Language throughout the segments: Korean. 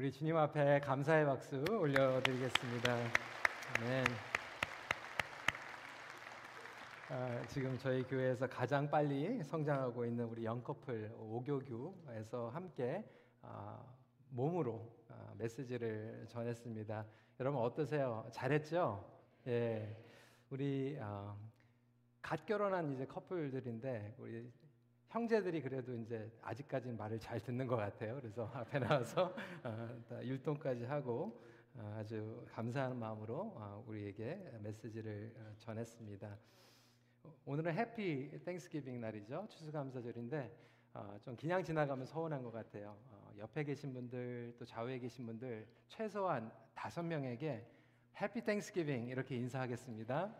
우리 주님 앞에 감사의 박수 올려드리겠습니다. 네. 아, 지금 저희 교회에서 가장 빨리 성장하고 있는 우리 영커플 오교규에서 함께 아, 몸으로 아, 메시지를 전했습니다. 여러분 어떠세요? 잘했죠? 예, 우리 아, 갓 결혼한 이제 커플들인데 우리 형제들이 그래도 이제 아직까지는 말을 잘 듣는 것 같아요. 그래서 앞에 나와서 어, 율동까지 하고 어, 아주 감사한 마음으로 어, 우리에게 메시지를 전했습니다. 오늘은 Happy Thanksgiving 날이죠. 추수감사절인데 좀 그냥 지나가면 서운한 것 같아요. 옆에 계신 분들 또 좌우에 계신 분들 최소한 다섯 명에게 Happy Thanksgiving 이렇게 인사하겠습니다.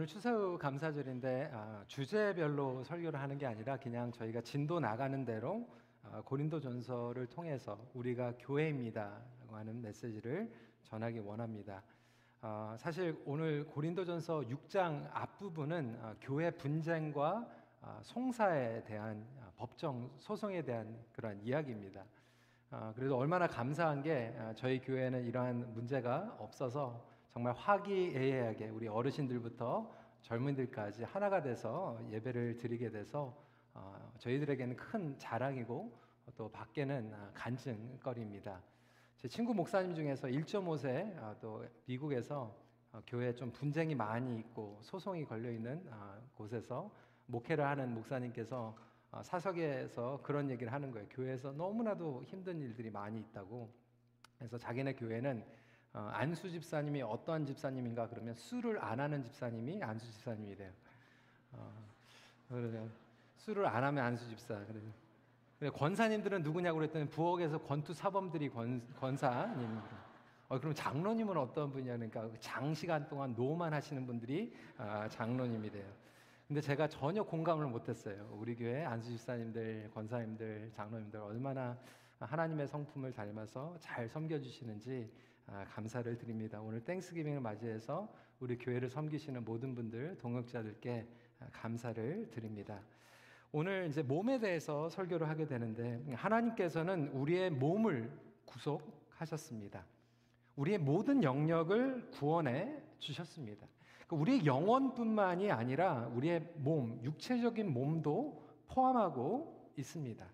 오늘 추석 감사절인데 아, 주제별로 설교를 하는 게 아니라 그냥 저희가 진도 나가는 대로 아, 고린도전서를 통해서 우리가 교회입니다라고 하는 메시지를 전하기 원합니다. 아, 사실 오늘 고린도전서 6장 앞부분은 아, 교회 분쟁과 아, 송사에 대한 아, 법정 소송에 대한 그러한 이야기입니다. 그래도 얼마나 감사한 게 저희 교회는 이러한 문제가 없어서 정말 화기애애하게 우리 어르신들부터 젊은이들까지 하나가 돼서 예배를 드리게 돼서 어, 저희들에게는 큰 자랑이고 또 밖에는 아, 간증거리입니다. 제 친구 목사님 중에서 1.5세 아, 또 미국에서 어, 교회에 좀 분쟁이 많이 있고 소송이 걸려 있는 아, 곳에서 목회를 하는 목사님께서 어, 사석에서 그런 얘기를 하는 거예요. 교회에서 너무나도 힘든 일들이 많이 있다고. 그래서 자기네 교회는 어, 안수 집사님이 어떠한 집사님인가 그러면 술을 안 하는 집사님이 안수 집사님이래요. 어, 술을 안 하면 안수 집사. 그래 권사님들은 누구냐고 그랬더니 부엌에서 권투 사범들이 권, 권사님. 어, 그럼 장로님은 어떤 분이냐 그러니까 장시간 동안 노만 하시는 분들이 아, 장로님이래요. 근데 제가 전혀 공감을 못했어요. 우리 교회 안수 집사님들, 권사님들, 장로님들 얼마나 하나님의 성품을 닮아서 잘 섬겨주시는지 아, 감사를 드립니다. 오늘 땡스기빙을 맞이해서 우리 교회를 섬기시는 모든 분들 동역자들께 아, 감사를 드립니다. 오늘 이제 몸에 대해서 설교를 하게 되는데 하나님께서는 우리의 몸을 구속하셨습니다. 우리의 모든 영역을 구원해 주셨습니다. 그러니까 우리의 영혼뿐만이 아니라 우리의 몸, 육체적인 몸도 포함하고 있습니다.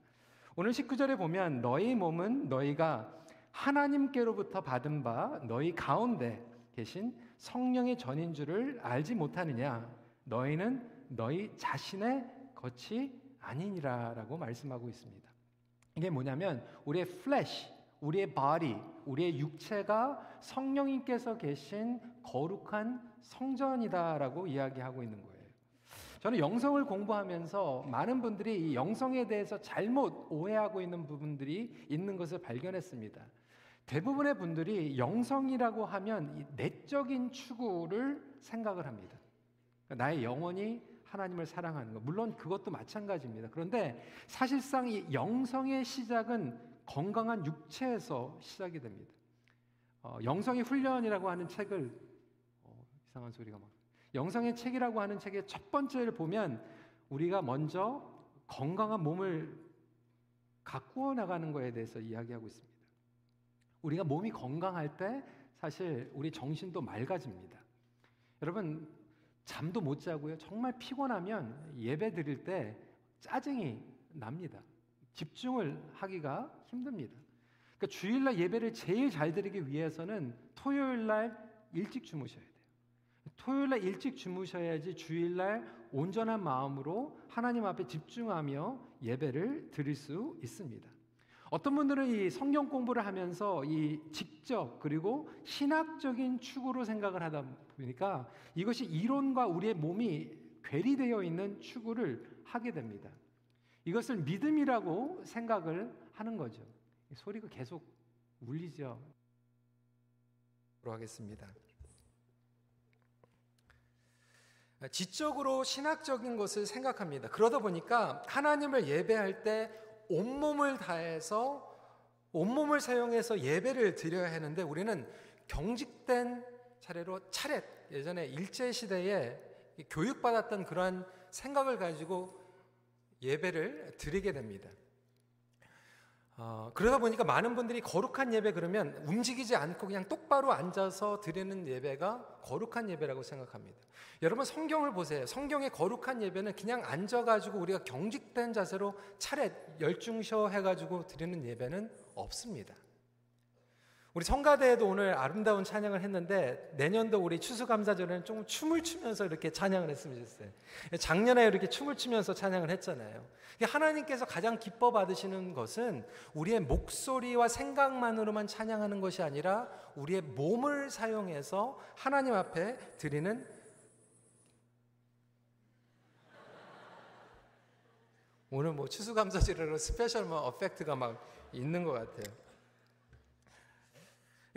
오늘 19절에 보면 너희 몸은 너희가 하나님께로부터 받은 바 너희 가운데 계신 성령의 전인 줄을 알지 못하느냐 너희는 너희 자신의 것이 아니니라라고 말씀하고 있습니다. 이게 뭐냐면 우리의 flesh, 우리의 body, 우리의 육체가 성령님께서 계신 거룩한 성전이다라고 이야기하고 있는 거예요. 저는 영성을 공부하면서 많은 분들이 이 영성에 대해서 잘못 오해하고 있는 부분들이 있는 것을 발견했습니다. 대부분의 분들이 영성이라고 하면 내적인 추구를 생각을 합니다. 그러니까 나의 영혼이 하나님을 사랑하는 것. 물론 그것도 마찬가지입니다. 그런데 사실상 이 영성의 시작은 건강한 육체에서 시작이 됩니다. 어, 영성의 훈련이라고 하는 책을 어, 이상한 소리가 막 영성의 책이라고 하는 책의 첫 번째를 보면 우리가 먼저 건강한 몸을 가꾸어 나가는 것에 대해서 이야기하고 있습니다. 우리가 몸이 건강할 때 사실 우리 정신도 맑아집니다. 여러분 잠도 못 자고요. 정말 피곤하면 예배 드릴 때 짜증이 납니다. 집중을 하기가 힘듭니다. 그러니까 주일날 예배를 제일 잘 드리기 위해서는 토요일날 일찍 주무셔야 돼요. 토요일날 일찍 주무셔야지 주일날 온전한 마음으로 하나님 앞에 집중하며 예배를 드릴 수 있습니다. 어떤 분들은 이 성경 공부를 하면서 이 직접 그리고 신학적인 축으로 생각을 하다 보니까 이것이 이론과 우리의 몸이 괴리되어 있는 추구를 하게 됩니다. 이것을 믿음이라고 생각을 하는 거죠. 소리가 계속 울리죠. 하겠습니다. 지적으로 신학적인 것을 생각합니다. 그러다 보니까 하나님을 예배할 때 온몸을 다해서 온몸을 사용해서 예배를 드려야 하는데 우리는 경직된 차례로 차례 예전에 일제 시대에 교육받았던 그러한 생각을 가지고 예배를 드리게 됩니다. 어, 그러다 보니까 많은 분들이 거룩한 예배 그러면 움직이지 않고 그냥 똑바로 앉아서 드리는 예배가 거룩한 예배라고 생각합니다. 여러분 성경을 보세요. 성경의 거룩한 예배는 그냥 앉아가지고 우리가 경직된 자세로 차례 열중셔 해가지고 드리는 예배는 없습니다. 우리 성가대에도 오늘 아름다운 찬양을 했는데 내년도 우리 추수감사절에는 좀 춤을 추면서 이렇게 찬양을 했으면 좋겠어요. 작년에 이렇게 춤을 추면서 찬양을 했잖아요. 하나님께서 가장 기뻐 받으시는 것은 우리의 목소리와 생각만으로만 찬양하는 것이 아니라 우리의 몸을 사용해서 하나님 앞에 드리는 오늘 뭐 추수감사절으로 special 뭐 effect가 막 있는 것 같아요.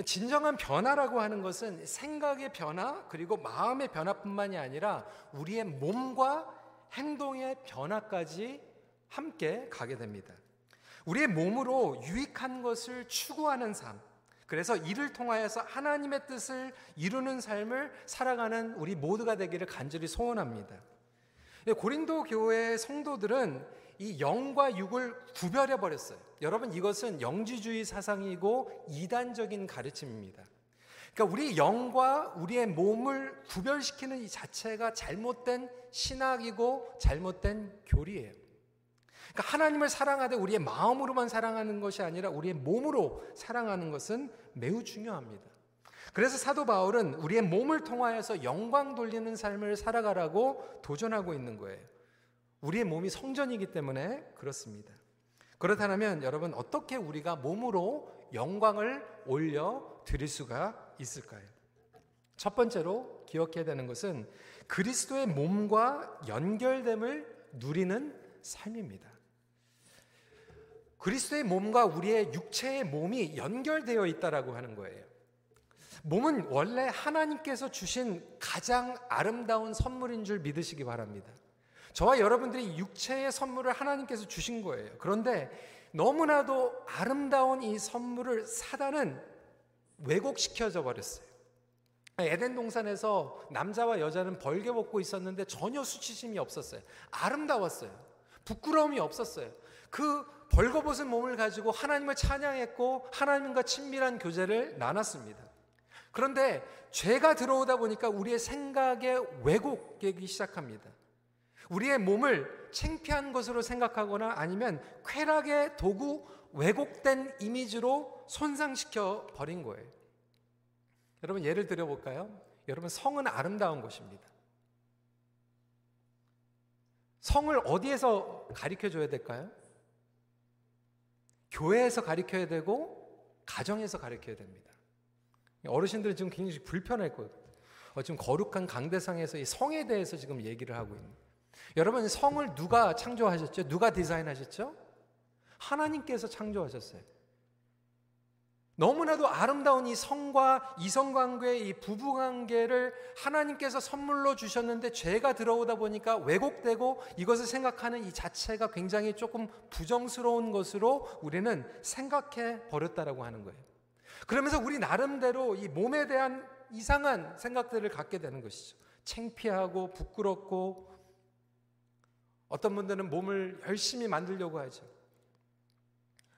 진정한 변화라고 하는 것은 생각의 변화 그리고 마음의 변화뿐만이 아니라 우리의 몸과 행동의 변화까지 함께 가게 됩니다. 우리의 몸으로 유익한 것을 추구하는 삶. 그래서 이를 통하여서 하나님의 뜻을 이루는 삶을 살아가는 우리 모두가 되기를 간절히 소원합니다. 고린도 교회 성도들은 이 영과 육을 구별해 버렸어요. 여러분 이것은 영지주의 사상이고 이단적인 가르침입니다. 그러니까 우리 영과 우리의 몸을 구별시키는 이 자체가 잘못된 신학이고 잘못된 교리예요. 그러니까 하나님을 사랑하되 우리의 마음으로만 사랑하는 것이 아니라 우리의 몸으로 사랑하는 것은 매우 중요합니다. 그래서 사도 바울은 우리의 몸을 통하여서 영광 돌리는 삶을 살아가라고 도전하고 있는 거예요. 우리의 몸이 성전이기 때문에 그렇습니다. 그렇다면 여러분 어떻게 우리가 몸으로 영광을 올려 드릴 수가 있을까요? 첫 번째로 기억해야 되는 것은 그리스도의 몸과 연결됨을 누리는 삶입니다. 그리스도의 몸과 우리의 육체의 몸이 연결되어 있다라고 하는 거예요. 몸은 원래 하나님께서 주신 가장 아름다운 선물인 줄 믿으시기 바랍니다. 저와 여러분들이 육체의 선물을 하나님께서 주신 거예요. 그런데 너무나도 아름다운 이 선물을 사단은 왜곡시켜져 버렸어요. 에덴 동산에서 남자와 여자는 벌게 벗고 있었는데 전혀 수치심이 없었어요. 아름다웠어요. 부끄러움이 없었어요. 그 벌거벗은 몸을 가지고 하나님을 찬양했고 하나님과 친밀한 교제를 나눴습니다. 그런데 죄가 들어오다 보니까 우리의 생각에 왜곡되기 시작합니다. 우리의 몸을 창피한 것으로 생각하거나 아니면 쾌락의 도구, 왜곡된 이미지로 손상시켜 버린 거예요. 여러분 예를 들어 볼까요? 여러분 성은 아름다운 것입니다. 성을 어디에서 가르쳐 줘야 될까요? 교회에서 가르쳐야 되고 가정에서 가르쳐야 됩니다. 어르신들은 지금 굉장히 불편할 거예요. 어, 지금 거룩한 강대상에서 이 성에 대해서 지금 얘기를 하고 있는. 여러분 성을 누가 창조하셨죠? 누가 디자인하셨죠? 하나님께서 창조하셨어요. 너무나도 아름다운 이 성과 이성 관계의 이 부부 관계를 하나님께서 선물로 주셨는데 죄가 들어오다 보니까 왜곡되고 이것을 생각하는 이 자체가 굉장히 조금 부정스러운 것으로 우리는 생각해 버렸다라고 하는 거예요. 그러면서 우리 나름대로 이 몸에 대한 이상한 생각들을 갖게 되는 것이죠. 창피하고 부끄럽고 어떤 분들은 몸을 열심히 만들려고 하죠.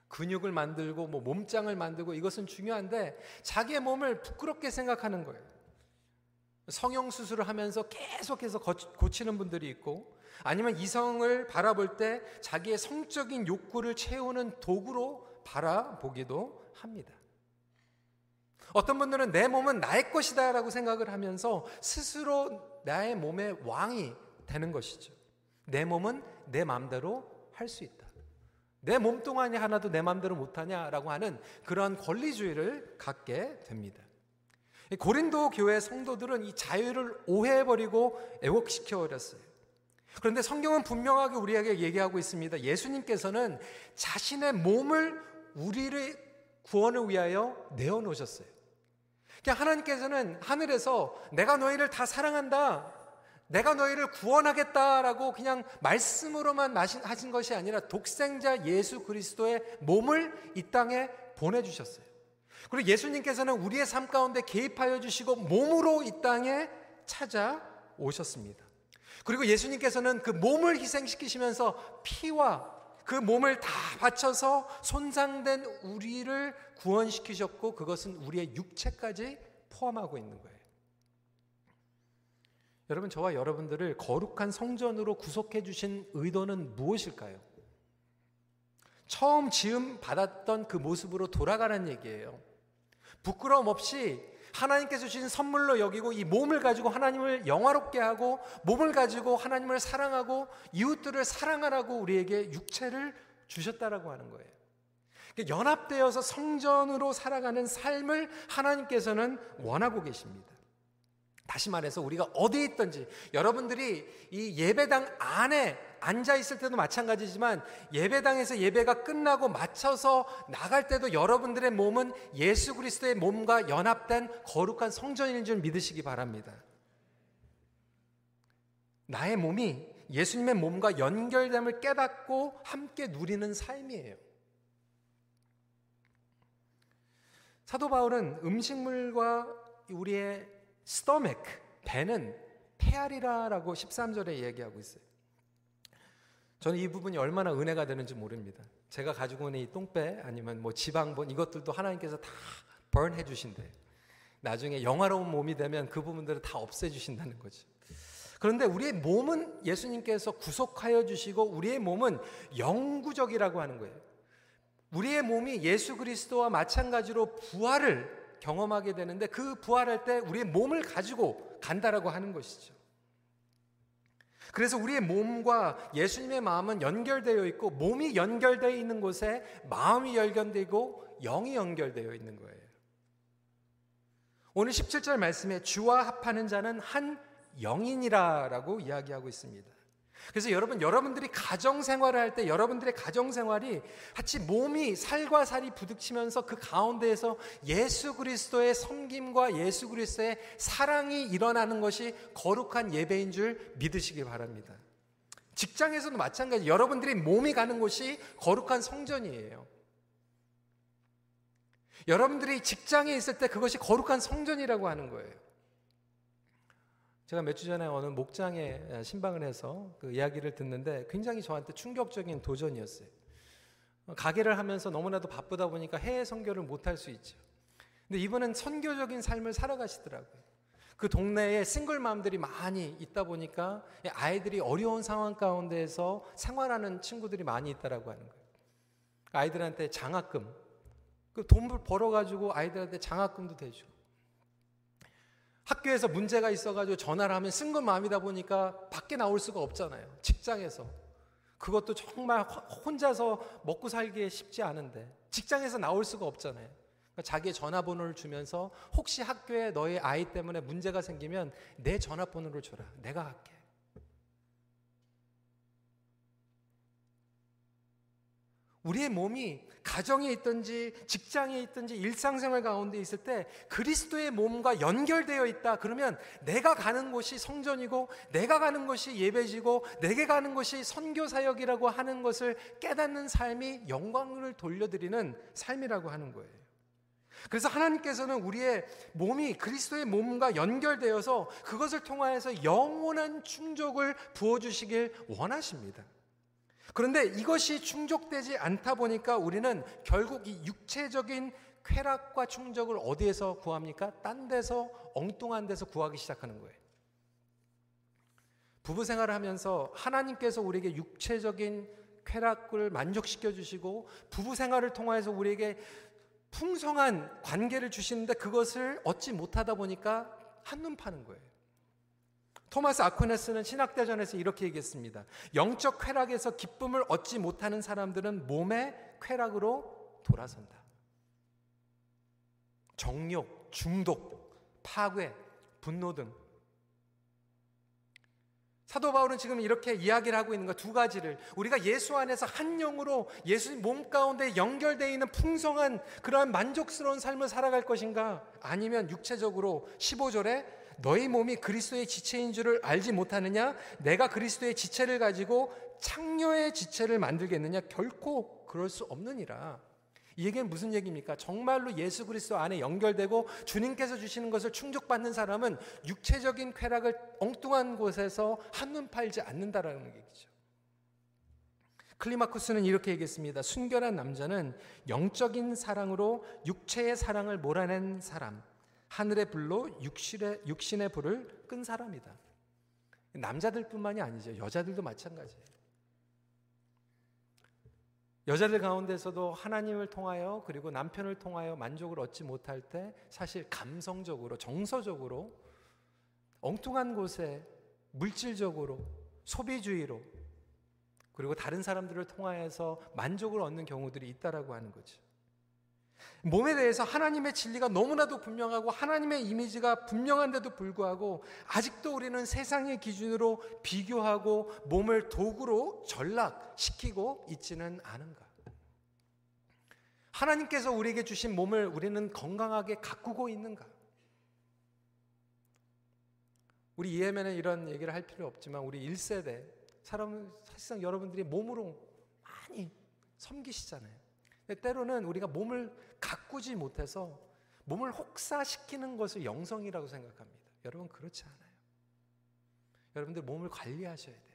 근육을 만들고 뭐 몸짱을 만들고 이것은 중요한데 자기의 몸을 부끄럽게 생각하는 거예요. 성형 수술을 하면서 계속해서 고치는 분들이 있고 아니면 이성을 바라볼 때 자기의 성적인 욕구를 채우는 도구로 바라보기도 합니다. 어떤 분들은 내 몸은 나의 것이다라고 생각을 하면서 스스로 나의 몸의 왕이 되는 것이죠. 내 몸은 내 마음대로 할 수 있다. 내 몸뚱아니 하나도 내 마음대로 못하냐라고 하는 그러한 권리주의를 갖게 됩니다. 고린도 교회 성도들은 이 자유를 오해해버리고 애곡시켜 버렸어요. 그런데 성경은 분명하게 우리에게 얘기하고 있습니다. 예수님께서는 자신의 몸을 우리를 구원을 위하여 내어놓으셨어요. 하나님께서는 하늘에서 내가 너희를 다 사랑한다. 내가 너희를 구원하겠다라고 그냥 말씀으로만 하신 것이 아니라 독생자 예수 그리스도의 몸을 이 땅에 보내주셨어요. 그리고 예수님께서는 우리의 삶 가운데 개입하여 주시고 몸으로 이 땅에 찾아오셨습니다. 그리고 예수님께서는 그 몸을 희생시키시면서 피와 그 몸을 다 바쳐서 손상된 우리를 구원시키셨고 그것은 우리의 육체까지 포함하고 있는 거예요. 여러분 저와 여러분들을 거룩한 성전으로 구속해 주신 의도는 무엇일까요? 처음 지음 받았던 그 모습으로 돌아가는 얘기예요. 부끄러움 없이 하나님께서 주신 선물로 여기고 이 몸을 가지고 하나님을 영화롭게 하고 몸을 가지고 하나님을 사랑하고 이웃들을 사랑하라고 우리에게 육체를 주셨다라고 하는 거예요. 그러니까 연합되어서 성전으로 살아가는 삶을 하나님께서는 원하고 계십니다. 다시 말해서 우리가 어디에 있든지 여러분들이 이 예배당 안에 앉아 있을 때도 마찬가지지만 예배당에서 예배가 끝나고 맞춰서 나갈 때도 여러분들의 몸은 예수 그리스도의 몸과 연합된 거룩한 성전인 줄 믿으시기 바랍니다. 나의 몸이 예수님의 몸과 연결됨을 깨닫고 함께 누리는 삶이에요. 사도 바울은 음식물과 우리의 스토맥, 배는 페아리라라고 13절에 얘기하고 있어요. 저는 이 부분이 얼마나 은혜가 되는지 모릅니다. 제가 가지고 있는 이 똥배 아니면 뭐 지방본 이것들도 하나님께서 다 번해 주신대. 나중에 영화로운 몸이 되면 그 부분들을 다 없애 주신다는 거죠. 그런데 우리의 몸은 예수님께서 구속하여 주시고 우리의 몸은 영구적이라고 하는 거예요. 우리의 몸이 예수 그리스도와 마찬가지로 부활을 경험하게 되는데 그 부활할 때 우리의 몸을 가지고 간다라고 하는 것이죠. 그래서 우리의 몸과 예수님의 마음은 연결되어 있고 몸이 연결되어 있는 곳에 마음이 연결되고 영이 연결되어 있는 거예요. 오늘 17절 말씀에 주와 합하는 자는 한 영인이라라고 이야기하고 있습니다. 그래서 여러분, 여러분들이 가정 생활을 할 때 여러분들의 가정 생활이 같이 몸이 살과 살이 부딪히면서 그 가운데에서 예수 그리스도의 섬김과 예수 그리스도의 사랑이 일어나는 것이 거룩한 예배인 줄 믿으시기 바랍니다. 직장에서도 마찬가지. 여러분들이 몸이 가는 곳이 거룩한 성전이에요. 여러분들이 직장에 있을 때 그것이 거룩한 성전이라고 하는 거예요. 제가 몇 주 전에 어느 목장에 신방을 해서 그 이야기를 듣는데 굉장히 저한테 충격적인 도전이었어요. 가게를 하면서 너무나도 바쁘다 보니까 해외 선교를 못 할 수 있죠. 근데 이분은 선교적인 삶을 살아가시더라고요. 그 동네에 싱글맘들이 많이 있다 보니까 아이들이 어려운 상황 가운데에서 생활하는 친구들이 많이 있다라고 하는 거예요. 아이들한테 장학금, 그 돈을 벌어가지고 아이들한테 장학금도 대주고, 학교에서 문제가 있어가지고 전화를 하면 쓴건 마음이다 보니까 밖에 나올 수가 없잖아요. 직장에서. 그것도 정말 혼자서 먹고 살기 쉽지 않은데 직장에서 나올 수가 없잖아요. 그러니까 자기의 전화번호를 주면서 혹시 학교에 너의 아이 때문에 문제가 생기면 내 전화번호를 줘라. 내가 할게. 우리의 몸이 가정에 있든지 직장에 있든지 일상생활 가운데 있을 때 그리스도의 몸과 연결되어 있다. 그러면 내가 가는 곳이 성전이고 내가 가는 곳이 예배지고 내게 가는 곳이 선교 사역이라고 하는 것을 깨닫는 삶이 영광을 돌려드리는 삶이라고 하는 거예요. 그래서 하나님께서는 우리의 몸이 그리스도의 몸과 연결되어서 그것을 통하여서 영원한 충족을 부어주시길 원하십니다. 그런데 이것이 충족되지 않다 보니까 우리는 결국 이 육체적인 쾌락과 충족을 어디에서 구합니까? 딴 데서 엉뚱한 데서 구하기 시작하는 거예요. 부부 생활을 하면서 하나님께서 우리에게 육체적인 쾌락을 만족시켜 주시고 부부 생활을 통해서 우리에게 풍성한 관계를 주시는데 그것을 얻지 못하다 보니까 한눈 파는 거예요. 토마스 아퀴네스는 신학대전에서 이렇게 얘기했습니다. 영적 쾌락에서 기쁨을 얻지 못하는 사람들은 몸의 쾌락으로 돌아선다. 정욕, 중독, 파괴, 분노 등 사도 바울은 지금 이렇게 이야기를 하고 있는 거두 가지를 우리가 예수 안에서 한 영으로 예수 님 몸 가운데 연결되어 있는 풍성한 그러한 만족스러운 삶을 살아갈 것인가 아니면 육체적으로 15절에 너희 몸이 그리스도의 지체인 줄을 알지 못하느냐? 내가 그리스도의 지체를 가지고 창녀의 지체를 만들겠느냐? 결코 그럴 수 없느니라. 이 얘기는 무슨 얘기입니까? 정말로 예수 그리스도 안에 연결되고 주님께서 주시는 것을 충족받는 사람은 육체적인 쾌락을 엉뚱한 곳에서 한눈 팔지 않는다라는 얘기죠. 클리마쿠스는 이렇게 얘기했습니다. 순결한 남자는 영적인 사랑으로 육체의 사랑을 몰아낸 사람, 하늘의 불로 육신의, 육신의 불을 끈 사람이다. 남자들뿐만이 아니죠. 여자들도 마찬가지예요. 여자들 가운데서도 하나님을 통하여 그리고 남편을 통하여 만족을 얻지 못할 때 사실 감성적으로 정서적으로 엉뚱한 곳에 물질적으로 소비주의로 그리고 다른 사람들을 통하여서 만족을 얻는 경우들이 있다라고 하는 거죠. 몸에 대해서 하나님의 진리가 너무나도 분명하고 하나님의 이미지가 분명한데도 불구하고 아직도 우리는 세상의 기준으로 비교하고 몸을 도구로 전락시키고 있지는 않은가? 하나님께서 우리에게 주신 몸을 우리는 건강하게 가꾸고 있는가? 우리 이해면은 이런 얘기를 할 필요 없지만 우리 1세대 사람은 사실상 여러분들이 몸으로 많이 섬기시잖아요. 때로는 우리가 몸을 가꾸지 못해서 몸을 혹사시키는 것을 영성이라고 생각합니다. 여러분 그렇지 않아요. 여러분들 몸을 관리하셔야 돼요.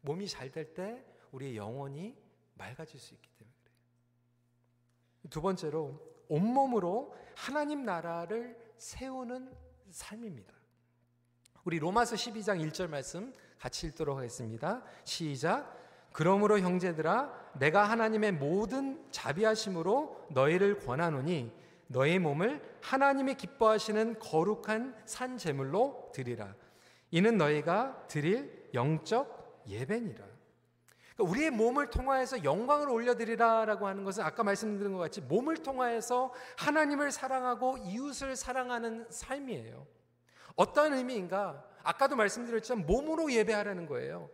몸이 잘 될 때 우리의 영혼이 맑아질 수 있기 때문에 그래요. 두 번째로 온몸으로 하나님 나라를 세우는 삶입니다. 우리 로마서 12장 1절 말씀 같이 읽도록 하겠습니다. 시작. 그러므로 형제들아 내가 하나님의 모든 자비하심으로 너희를 권하노니 너희 몸을 하나님이 기뻐하시는 거룩한 산 제물로 드리라. 이는 너희가 드릴 영적 예배니라. 그러니까 우리의 몸을 통하여서 영광을 올려드리라라고 하는 것은 아까 말씀드린 것 같이 몸을 통하여서 하나님을 사랑하고 이웃을 사랑하는 삶이에요. 어떤 의미인가? 아까도 말씀드렸지만 몸으로 예배하라는 거예요.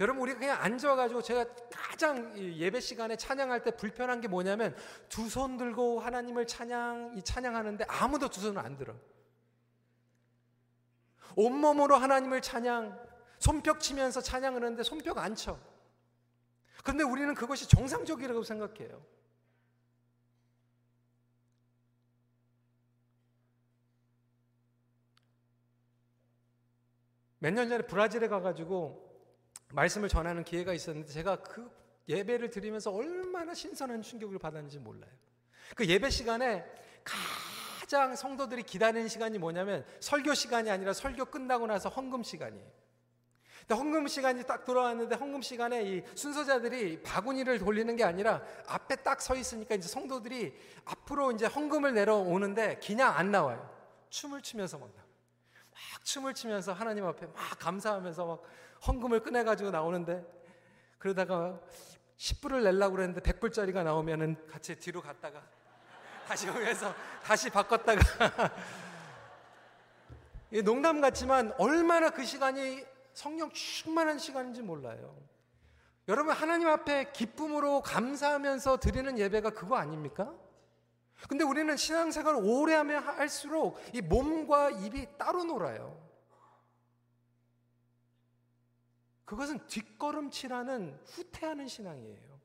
여러분 우리가 그냥 앉아가지고 제가 가장 예배 시간에 찬양할 때 불편한 게 뭐냐면 두 손 들고 하나님을 찬양 이 찬양하는데 아무도 두 손을 안 들어. 온 몸으로 하나님을 찬양 손뼉 치면서 찬양을 하는데 손뼉 안 쳐. 그런데 우리는 그것이 정상적이라고 생각해요. 몇 년 전에 브라질에 가가지고 말씀을 전하는 기회가 있었는데 제가 그 예배를 드리면서 얼마나 신선한 충격을 받았는지 몰라요. 그 예배 시간에 가장 성도들이 기다리는 시간이 뭐냐면 설교 시간이 아니라 설교 끝나고 나서 헌금 시간이에요. 근데 헌금 시간이 딱 들어왔는데 헌금 시간에 이 순서자들이 바구니를 돌리는 게 아니라 앞에 딱 서 있으니까 이제 성도들이 앞으로 이제 헌금을 내려오는데 그냥 안 나와요. 춤을 추면서 막, 막 춤을 추면서 하나님 앞에 막 감사하면서 막 헌금을 꺼내가지고 나오는데 그러다가 10불을 내려고 그랬는데 100불짜리가 나오면은 같이 뒤로 갔다가 다시 오면서 다시 바꿨다가 농담 같지만 얼마나 그 시간이 성령 충만한 시간인지 몰라요. 여러분 하나님 앞에 기쁨으로 감사하면서 드리는 예배가 그거 아닙니까? 근데 우리는 신앙생활을 오래 하면 할수록 이 몸과 입이 따로 놀아요. 그것은 뒷걸음치라는 후퇴하는 신앙이에요.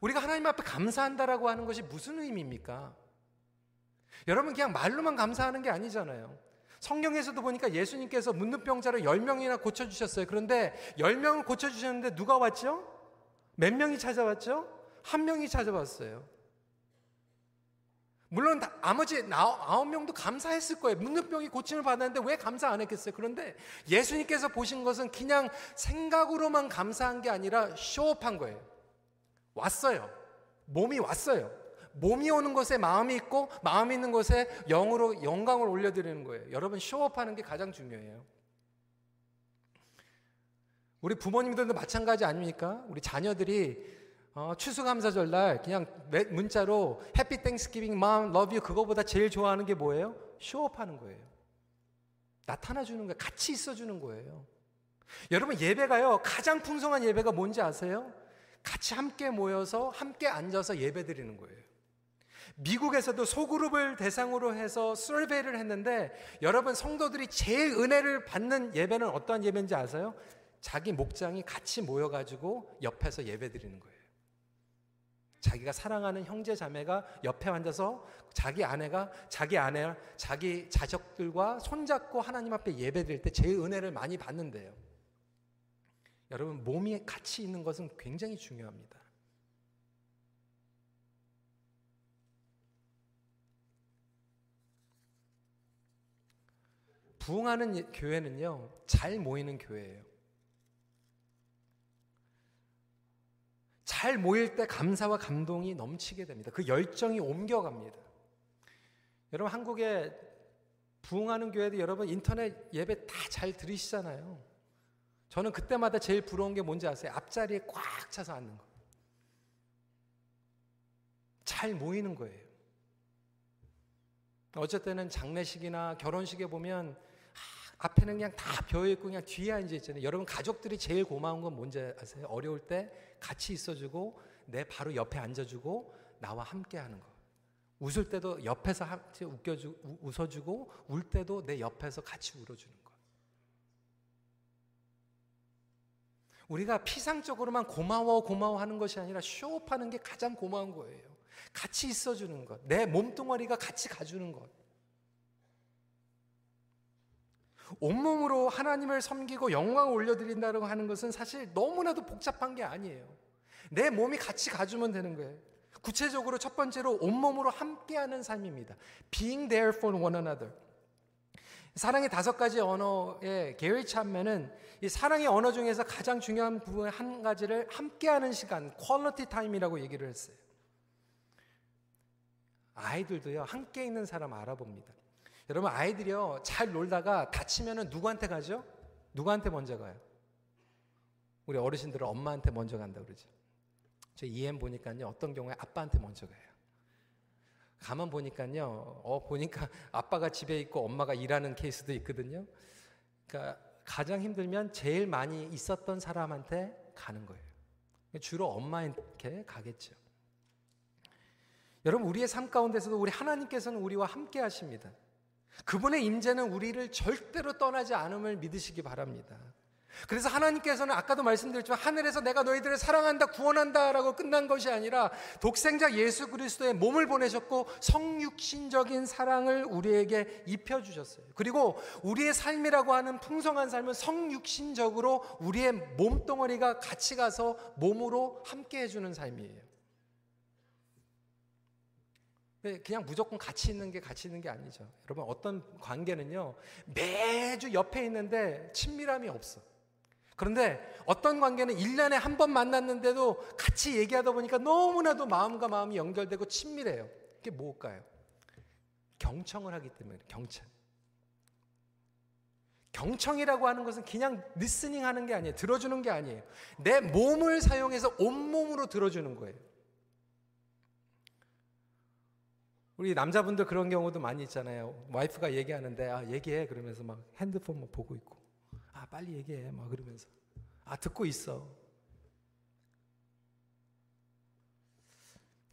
우리가 하나님 앞에 감사한다라고 하는 것이 무슨 의미입니까? 여러분 그냥 말로만 감사하는 게 아니잖아요. 성경에서도 보니까 예수님께서 문둥병자를 10명이나 고쳐주셨어요. 그런데 10명을 고쳐주셨는데 누가 왔죠? 몇 명이 찾아왔죠? 한 명이 찾아왔어요. 물론 나머지 아홉 명도 감사했을 거예요. 문둥병이 고침을 받았는데 왜 감사 안 했겠어요? 그런데 예수님께서 보신 것은 그냥 생각으로만 감사한 게 아니라 쇼업한 거예요. 왔어요. 몸이 왔어요. 몸이 오는 것에 마음이 있고 마음이 있는 것에 영으로 영광을 올려드리는 거예요. 여러분 쇼업하는 게 가장 중요해요. 우리 부모님들도 마찬가지 아닙니까? 우리 자녀들이 어, 추수감사절 날 그냥 문자로 Happy Thanksgiving Mom love you 그거보다 제일 좋아하는 게 뭐예요? show up 하는 거예요. 나타나 주는 거예요. 같이 있어 주는 거예요. 여러분 예배가요. 가장 풍성한 예배가 뭔지 아세요? 같이 함께 모여서 함께 앉아서 예배 드리는 거예요. 미국에서도 소그룹을 대상으로 해서 survey를 했는데 여러분 성도들이 제일 은혜를 받는 예배는 어떤 예배인지 아세요? 자기 목장이 같이 모여가지고 옆에서 예배 드리는 거예요. 자기가 사랑하는 형제 자매가 옆에 앉아서 자기 아내가 자기 아내, 자기 자식들과 손잡고 하나님 앞에 예배 드릴 때 제일 은혜를 많이 받는데요. 여러분 몸이 같이 있는 것은 굉장히 중요합니다. 부흥하는 교회는요, 잘 모이는 교회예요. 잘 모일 때 감사와 감동이 넘치게 됩니다. 그 열정이 옮겨갑니다. 여러분, 한국에 부흥하는 교회도 여러분 인터넷 예배 다 잘 들으시잖아요. 저는 그때마다 제일 부러운 게 뭔지 아세요? 앞자리에 꽉 차서 앉는 거. 잘 모이는 거예요. 어쨌든 장례식이나 결혼식에 보면 앞에는 그냥 다 비어 있고 그냥 뒤에 앉아 있잖아요. 여러분 가족들이 제일 고마운 건 뭔지 아세요? 어려울 때 같이 있어주고 내 바로 옆에 앉아주고 나와 함께 하는 거. 웃을 때도 옆에서 웃겨주 웃어주고 울 때도 내 옆에서 같이 울어주는 거. 우리가 피상적으로만 고마워 고마워 하는 것이 아니라 쇼업하는 게 가장 고마운 거예요. 같이 있어주는 것, 내 몸뚱아리가 같이 가주는 것. 온몸으로 하나님을 섬기고 영광을 올려드린다고 하는 것은 사실 너무나도 복잡한 게 아니에요. 내 몸이 같이 가주면 되는 거예요. 구체적으로 첫 번째로 온몸으로 함께하는 삶입니다. Being there for one another. 사랑의 다섯 가지 언어의 게리 채프먼은 이 사랑의 언어 중에서 가장 중요한 부분 한 가지를 함께하는 시간, quality time이라고 얘기를 했어요. 아이들도요 함께 있는 사람 알아봅니다. 여러분 아이들이요 잘 놀다가 다치면은 누구한테 가죠? 누구한테 먼저 가요? 우리 어르신들은 엄마한테 먼저 간다 그러죠. 저 EM 보니까요 어떤 경우에 아빠한테 먼저 가요. 가만 보니까요 어 보니까 아빠가 집에 있고 엄마가 일하는 케이스도 있거든요. 그러니까 가장 힘들면 제일 많이 있었던 사람한테 가는 거예요. 주로 엄마한테 가겠죠. 여러분 우리의 삶 가운데서도 우리 하나님께서는 우리와 함께 하십니다. 그분의 임재는 우리를 절대로 떠나지 않음을 믿으시기 바랍니다. 그래서 하나님께서는 아까도 말씀드렸지만 하늘에서 내가 너희들을 사랑한다, 구원한다라고 끝난 것이 아니라 독생자 예수 그리스도의 몸을 보내셨고 성육신적인 사랑을 우리에게 입혀 주셨어요. 그리고 우리의 삶이라고 하는 풍성한 삶은 성육신적으로 우리의 몸덩어리가 같이 가서 몸으로 함께 해 주는 삶이에요. 네, 그냥 무조건 같이 있는 게 같이 있는 게 아니죠. 여러분 어떤 관계는요 매주 옆에 있는데 친밀함이 없어. 그런데 어떤 관계는 1년에 한 번 만났는데도 같이 얘기하다 보니까 너무나도 마음과 마음이 연결되고 친밀해요. 그게 뭘까요? 경청을 하기 때문에 경청. 경청이라고 하는 것은 그냥 리스닝 하는 게 아니에요. 들어주는 게 아니에요. 내 몸을 사용해서 온몸으로 들어주는 거예요. 우리 남자분들 그런 경우도 많이 있잖아요. 와이프가 얘기하는데 아 얘기해 그러면서 막 핸드폰 막 보고 있고 아 빨리 얘기해 막 그러면서 아 듣고 있어.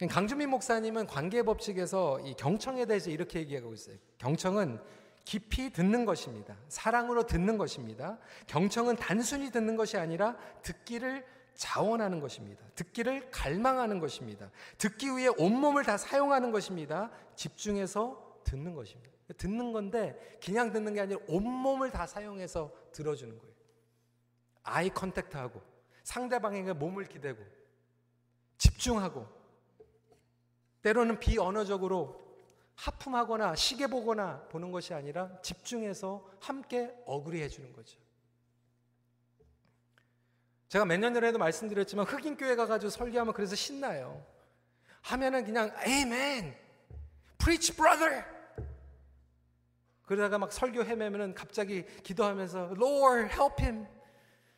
강주민 목사님은 관계 법칙에서 이 경청에 대해서 이렇게 얘기하고 있어요. 경청은 깊이 듣는 것입니다. 사랑으로 듣는 것입니다. 경청은 단순히 듣는 것이 아니라 듣기를 자원하는 것입니다. 듣기를 갈망하는 것입니다. 듣기 위해 온몸을 다 사용하는 것입니다. 집중해서 듣는 것입니다. 듣는 건데 그냥 듣는 게 아니라 온몸을 다 사용해서 들어주는 거예요. 아이 컨택트하고 상대방에게 몸을 기대고 집중하고 때로는 비언어적으로 하품하거나 시계 보거나 보는 것이 아니라 집중해서 함께 어그리 해 주는 거죠. 제가 몇 년 전에도 말씀드렸지만 흑인 교회 가가지고 설교하면 그래서 신나요. 하면은 그냥 아멘, preach brother. 그러다가 막 설교 헤매면은 갑자기 기도하면서 Lord help him.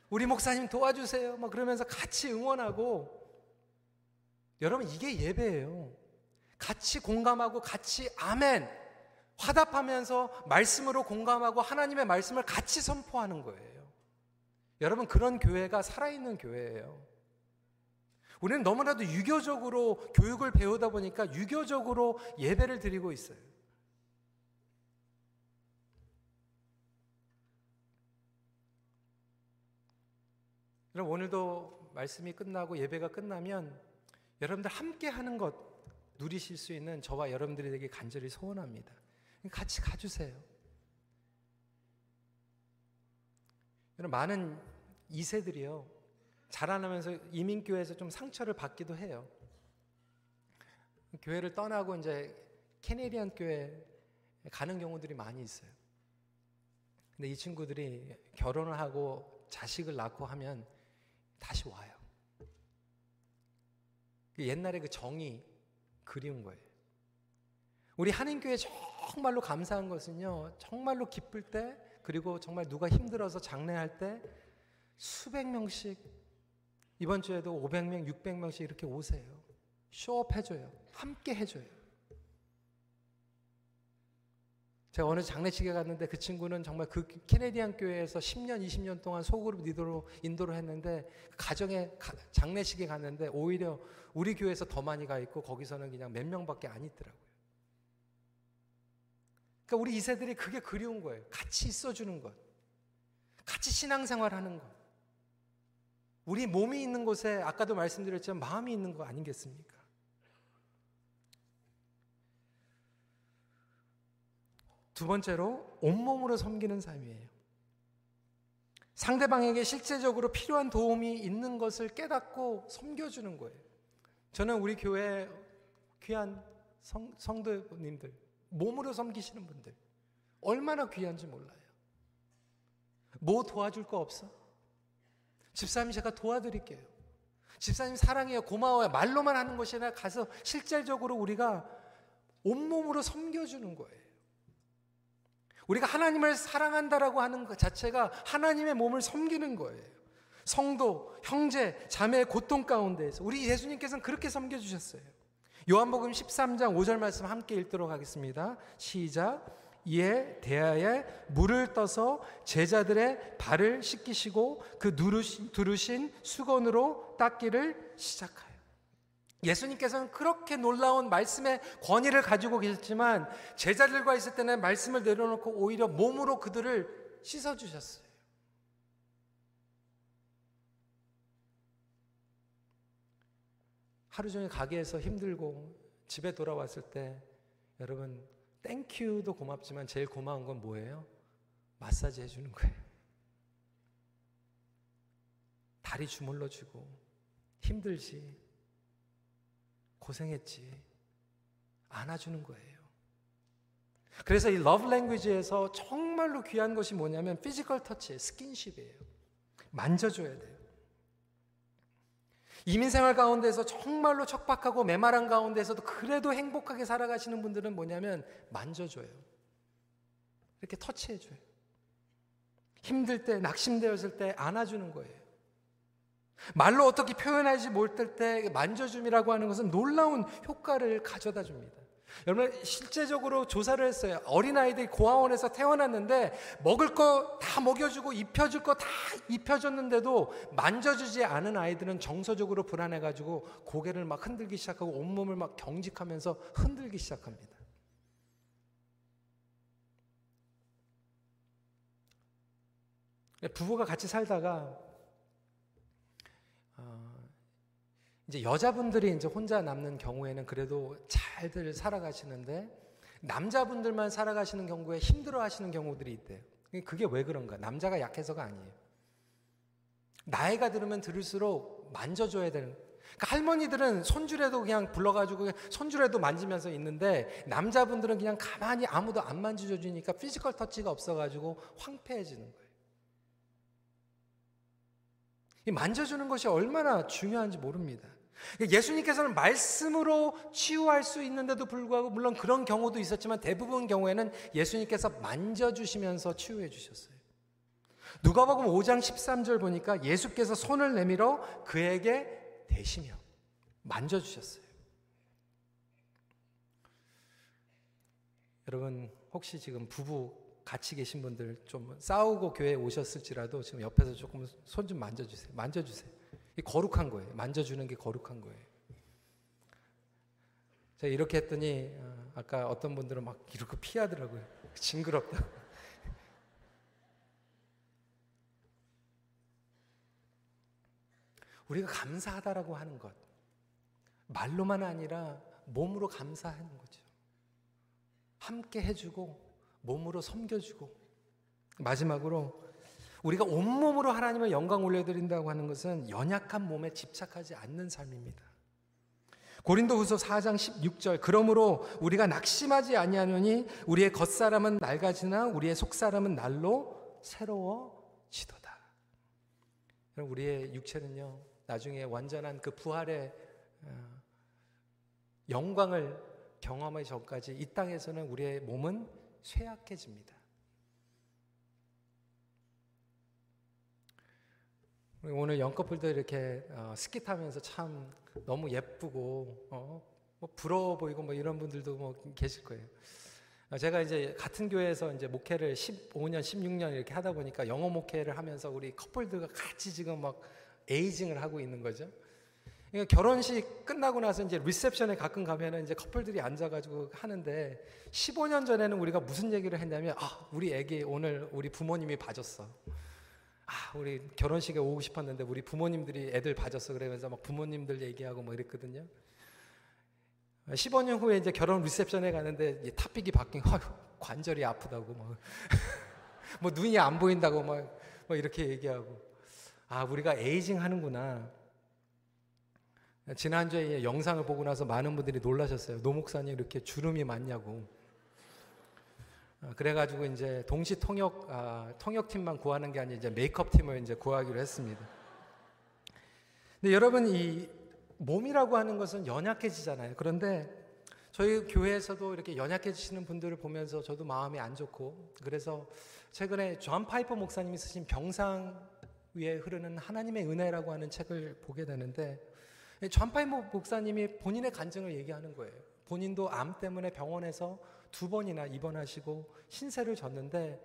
우리 목사님 도와주세요. 막 그러면서 같이 응원하고 여러분 이게 예배예요. 같이 공감하고 같이 아멘 화답하면서 말씀으로 공감하고 하나님의 말씀을 같이 선포하는 거예요. 여러분 그런 교회가 살아있는 교회예요. 우리는 너무나도 유교적으로 교육을 배우다 보니까 유교적으로 예배를 드리고 있어요. 여러분 오늘도 말씀이 끝나고 예배가 끝나면 여러분들 함께 하는 것 누리실 수 있는 저와 여러분들에게 간절히 소원합니다. 같이 가주세요. 여러분 많은 이세들이요 자라나면서 이민교회에서 좀 상처를 받기도 해요. 교회를 떠나고 이제 캐네디안 교회 가는 경우들이 많이 있어요. 근데 이 친구들이 결혼을 하고 자식을 낳고 하면 다시 와요. 그 옛날에 그 정이 그리운 거예요. 우리 한인교회 정말로 감사한 것은요, 정말로 기쁠 때, 그리고 정말 누가 힘들어서 장례할 때 수백 명씩, 이번 주에도 500명, 600명씩 이렇게 오세요. 쇼업 해줘요. 함께 해줘요. 제가 어느 장례식에 갔는데 그 친구는 정말 그 캐네디안 교회에서 10년, 20년 동안 소그룹 리더로 인도를 했는데 그 가정에 장례식에 갔는데 오히려 우리 교회에서 더 많이 가 있고 거기서는 그냥 몇 명밖에 안 있더라고요. 그러니까 우리 이세들이 그게 그리운 거예요. 같이 있어주는 것. 같이 신앙생활 하는 것. 우리 몸이 있는 곳에 아까도 말씀드렸지만 마음이 있는 거 아니겠습니까? 두 번째로 온몸으로 섬기는 삶이에요. 상대방에게 실제적으로 필요한 도움이 있는 것을 깨닫고 섬겨주는 거예요. 저는 우리 교회 귀한 성, 성도님들, 몸으로 섬기시는 분들, 얼마나 귀한지 몰라요. 뭐 도와줄 거 없어? 집사님 제가 도와드릴게요. 집사님 사랑해요. 고마워요. 말로만 하는 것이 아니라 가서 실질적으로 우리가 온몸으로 섬겨주는 거예요. 우리가 하나님을 사랑한다라고 하는 것 자체가 하나님의 몸을 섬기는 거예요. 성도, 형제, 자매의 고통 가운데에서 우리 예수님께서는 그렇게 섬겨 주셨어요. 요한복음 13장 5절 말씀 함께 읽도록 하겠습니다. 시작. 이에 대하에 물을 떠서 제자들의 발을 씻기시고 그 누르신, 두르신 수건으로 닦기를 시작하여. 예수님께서는 그렇게 놀라운 말씀의 권위를 가지고 계셨지만 제자들과 있을 때는 말씀을 내려놓고 오히려 몸으로 그들을 씻어 주셨어요. 하루 종일 가게에서 힘들고 집에 돌아왔을 때 여러분 thank you도 고맙지만 제일 고마운 건 뭐예요? 마사지 해주는 거예요. 다리 주물러 주고 힘들지 고생했지. 안아주는 거예요. 그래서 이 love language에서 정말로 귀한 것이 뭐냐면 physical touch, 스킨십이에요. 만져줘야 돼요. 이민 생활 가운데서 정말로 척박하고 메마른 가운데서도 그래도 행복하게 살아가시는 분들은 뭐냐면 만져줘요. 이렇게 터치해줘요. 힘들 때, 낙심되었을 때 안아주는 거예요. 말로 어떻게 표현하지 못할 때 만져줌이라고 하는 것은 놀라운 효과를 가져다 줍니다. 여러분 실제적으로 조사를 했어요. 어린 아이들이 고아원에서 태어났는데 먹을 거 다 먹여주고 입혀줄 거 다 입혀줬는데도 만져주지 않은 아이들은 정서적으로 불안해가지고 고개를 막 흔들기 시작하고 온몸을 막 경직하면서 흔들기 시작합니다. 부부가 같이 살다가 이제 여자분들이 이제 혼자 남는 경우에는 그래도 잘들 살아가시는데 남자분들만 살아가시는 경우에 힘들어 하시는 경우들이 있대요. 그게 왜 그런가? 남자가 약해서가 아니에요. 나이가 들으면 들을수록 만져줘야 되는. 그러니까 할머니들은 손주래도 그냥 불러가지고 손주래도 만지면서 있는데 남자분들은 그냥 가만히 아무도 안 만져주니까 physical touch가 없어가지고 황폐해지는 거예요. 이 만져주는 것이 얼마나 중요한지 모릅니다. 예수님께서는 말씀으로 치유할 수 있는데도 불구하고 물론 그런 경우도 있었지만 대부분 경우에는 예수님께서 만져주시면서 치유해 주셨어요. 누가복음 5장 13절 보니까 예수께서 손을 내밀어 그에게 대시며 만져주셨어요. 여러분 혹시 지금 부부 같이 계신 분들 좀 싸우고 교회에 오셨을지라도 지금 옆에서 조금 손 좀 만져주세요. 만져주세요. 이 거룩한 거예요. 만져주는 게 거룩한 거예요. 제가 이렇게 했더니 어, 아까 어떤 분들은 막 이렇게 피하더라고요. 징그럽다. 우리가 감사하다라고 하는 것 말로만 아니라 몸으로 감사하는 거죠. 함께 해주고 몸으로 섬겨주고 마지막으로 우리가 온몸으로 하나님을 영광 올려드린다고 하는 것은 연약한 몸에 집착하지 않는 삶입니다. 고린도후서 4장 16절 그러므로 우리가 낙심하지 아니하노니 우리의 겉사람은 낡아지나 우리의 속사람은 날로 새로워지도다. 우리의 육체는요 나중에 완전한 그 부활의 어, 영광을 경험하기 전까지 이 땅에서는 우리의 몸은 쇠약해집니다. 오늘 영커플도 이렇게 어, 스키 타면서 참 너무 예쁘고 어, 뭐 부러워 보이고 뭐 이런 분들도 뭐 계실 거예요. 어, 제가 이제 같은 교회에서 이제 목회를 15년, 16년 이렇게 하다 보니까 영어 목회를 하면서 우리 커플들과 같이 지금 막 에이징을 하고 있는 거죠. 그러니까 결혼식 끝나고 나서 이제 리셉션에 가끔 가면은 이제 커플들이 앉아가지고 하는데 15년 전에는 우리가 무슨 얘기를 했냐면 아 우리 애기 오늘 우리 부모님이 봐줬어. 아, 우리 결혼식에 오고 싶었는데 우리 부모님들이 애들 봐줬어 그러면서 막 부모님들 얘기하고 뭐 이랬거든요. 15년 후에 이제 결혼 리셉션에 가는데 topic이 바뀐 거 관절이 아프다고 뭐, 뭐 눈이 안 보인다고 막, 뭐 이렇게 얘기하고 아 우리가 aging 하는구나. 지난주에 영상을 보고 나서 많은 분들이 놀라셨어요. 노 목사님 이렇게 주름이 많냐고. 어, 그래가지고 이제 동시 통역 아, 통역팀만 구하는 게 아니라 이제 메이크업 팀을 이제 구하기로 했습니다. 근데 여러분 이 몸이라고 하는 것은 연약해지잖아요. 그런데 저희 교회에서도 이렇게 연약해지시는 분들을 보면서 저도 마음이 안 좋고 그래서 최근에 존 파이퍼 목사님이 쓰신 병상 위에 흐르는 하나님의 은혜라고 하는 책을 보게 되는데 존 파이퍼 목사님이 본인의 간증을 얘기하는 거예요. 본인도 암 때문에 병원에서 두 번이나 입원하시고 신세를 졌는데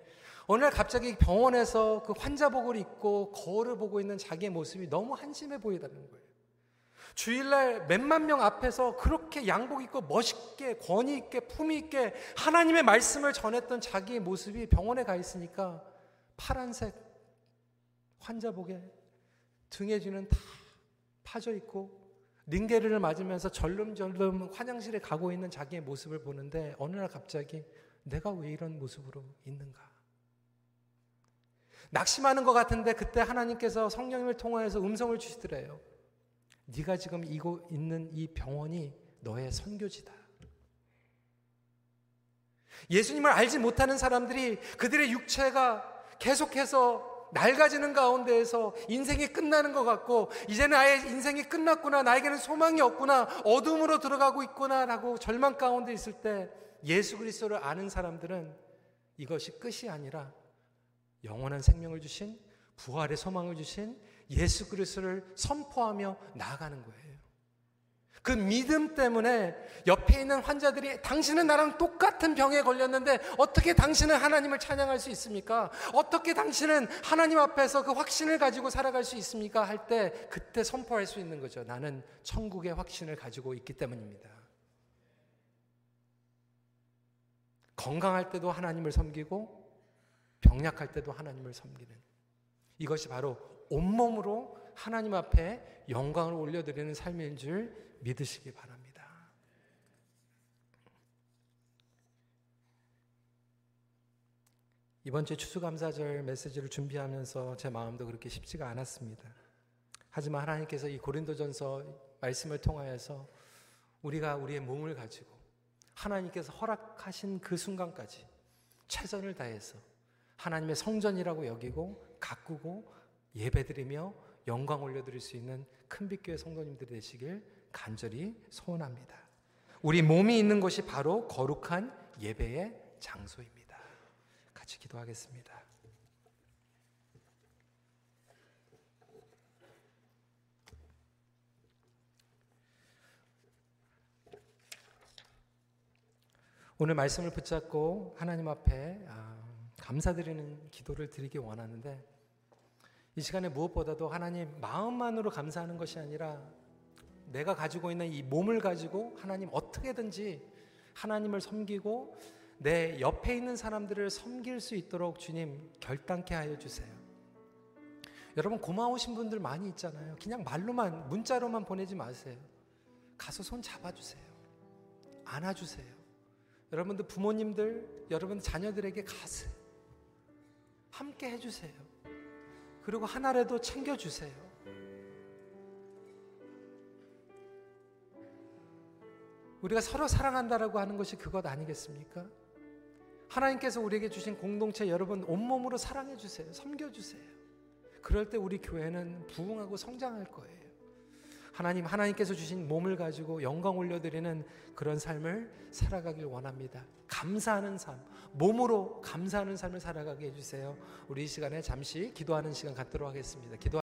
어느 날 갑자기 병원에서 그 환자복을 입고 거울을 보고 있는 자기의 모습이 너무 한심해 보인다는 거예요. 주일날 몇만 명 앞에서 그렇게 양복 입고 멋있게 권위 있게 품위 있게 하나님의 말씀을 전했던 자기의 모습이 병원에 가 있으니까 파란색 환자복에 등에 쥐는 다 파져 있고 링게르를 맞으면서 절름절름 화장실에 가고 있는 자기의 모습을 보는데 어느 날 갑자기 내가 왜 이런 모습으로 있는가? 낙심하는 것 같은데 그때 하나님께서 성령님을 통하여서 음성을 주시더래요. 네가 지금 이고 있는 이 병원이 너의 선교지다. 예수님을 알지 못하는 사람들이 그들의 육체가 계속해서 낡아지는 가운데에서 인생이 끝나는 것 같고 이제는 아예 인생이 끝났구나 나에게는 소망이 없구나 어둠으로 들어가고 있구나라고 절망 가운데 있을 때 예수 그리스도를 아는 사람들은 이것이 끝이 아니라 영원한 생명을 주신 부활의 소망을 주신 예수 그리스도를 선포하며 나아가는 거예요. 그 믿음 때문에 옆에 있는 환자들이 당신은 나랑 똑같은 병에 걸렸는데 어떻게 당신은 하나님을 찬양할 수 있습니까? 어떻게 당신은 하나님 앞에서 그 확신을 가지고 살아갈 수 있습니까? 할 때 그때 선포할 수 있는 거죠. 나는 천국의 확신을 가지고 있기 때문입니다. 건강할 때도 하나님을 섬기고 병약할 때도 하나님을 섬기는 이것이 바로 온몸으로 하나님 앞에 영광을 올려드리는 삶인 줄 믿으시기 바랍니다. 이번 주 추수감사절 메시지를 준비하면서 제 마음도 그렇게 쉽지가 않았습니다. 하지만 하나님께서 이 고린도전서 말씀을 통하여서 우리가 우리의 몸을 가지고 하나님께서 허락하신 그 순간까지 최선을 다해서 하나님의 성전이라고 여기고 가꾸고 예배드리며 영광 올려드릴 수 있는 큰빛교회 성도님들이 되시길 간절히 소원합니다. 우리 몸이 있는 곳이 바로 거룩한 예배의 장소입니다. 같이 기도하겠습니다. 오늘 말씀을 붙잡고 하나님 앞에 아, 감사드리는 기도를 드리기 원하는데 이 시간에 무엇보다도 하나님 마음만으로 감사하는 것이 아니라 내가 가지고 있는 이 몸을 가지고 하나님 어떻게든지 하나님을 섬기고 내 옆에 있는 사람들을 섬길 수 있도록 주님 결단케 하여 주세요. 여러분 고마우신 분들 많이 있잖아요. 그냥 말로만 문자로만 보내지 마세요. 가서 손 잡아주세요. 안아주세요. 여러분들 부모님들, 여러분 자녀들에게 가세요. 함께 해주세요. 그리고 하나라도 챙겨주세요. 우리가 서로 사랑한다라고 하는 것이 그것 아니겠습니까? 하나님께서 우리에게 주신 공동체 여러분 온몸으로 사랑해 주세요. 섬겨 주세요. 그럴 때 우리 교회는 부흥하고 성장할 거예요. 하나님 하나님께서 주신 몸을 가지고 영광 올려드리는 그런 삶을 살아가길 원합니다. 감사하는 삶, 몸으로 감사하는 삶을 살아가게 해주세요. 우리 이 시간에 잠시 기도하는 시간 갖도록 하겠습니다. 기도.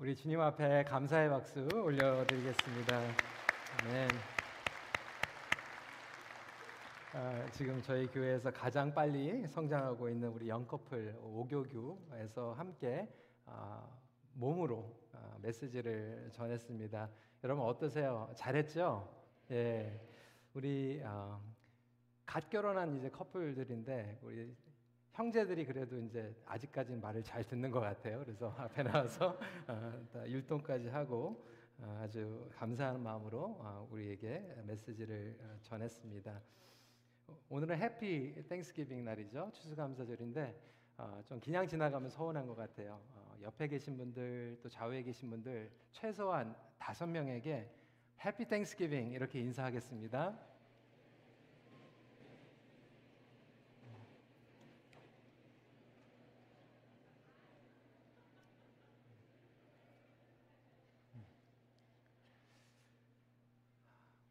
우리 주님 앞에 감사의 박수 올려드리겠습니다. 아멘. 아, 지금 저희 교회에서 가장 빨리 성장하고 있는 우리 영커플 오교규에서 함께 아, 몸으로 아, 메시지를 전했습니다. 여러분 어떠세요? 잘했죠? 예, 우리 아, 갓 결혼한 이제 커플들인데 우리 형제들이 그래도 이제 아직까지는 말을 잘 듣는 것 같아요. 그래서 앞에 나와서 어, 율동까지 하고 어, 아주 감사한 마음으로 어, 우리에게 메시지를 어, 전했습니다. 오늘은 Happy Thanksgiving 날이죠. 추수감사절인데 어, 좀 그냥 지나가면 서운한 것 같아요. 어, 옆에 계신 분들 또 좌우에 계신 분들 최소한 다섯 명에게 Happy Thanksgiving 이렇게 인사하겠습니다.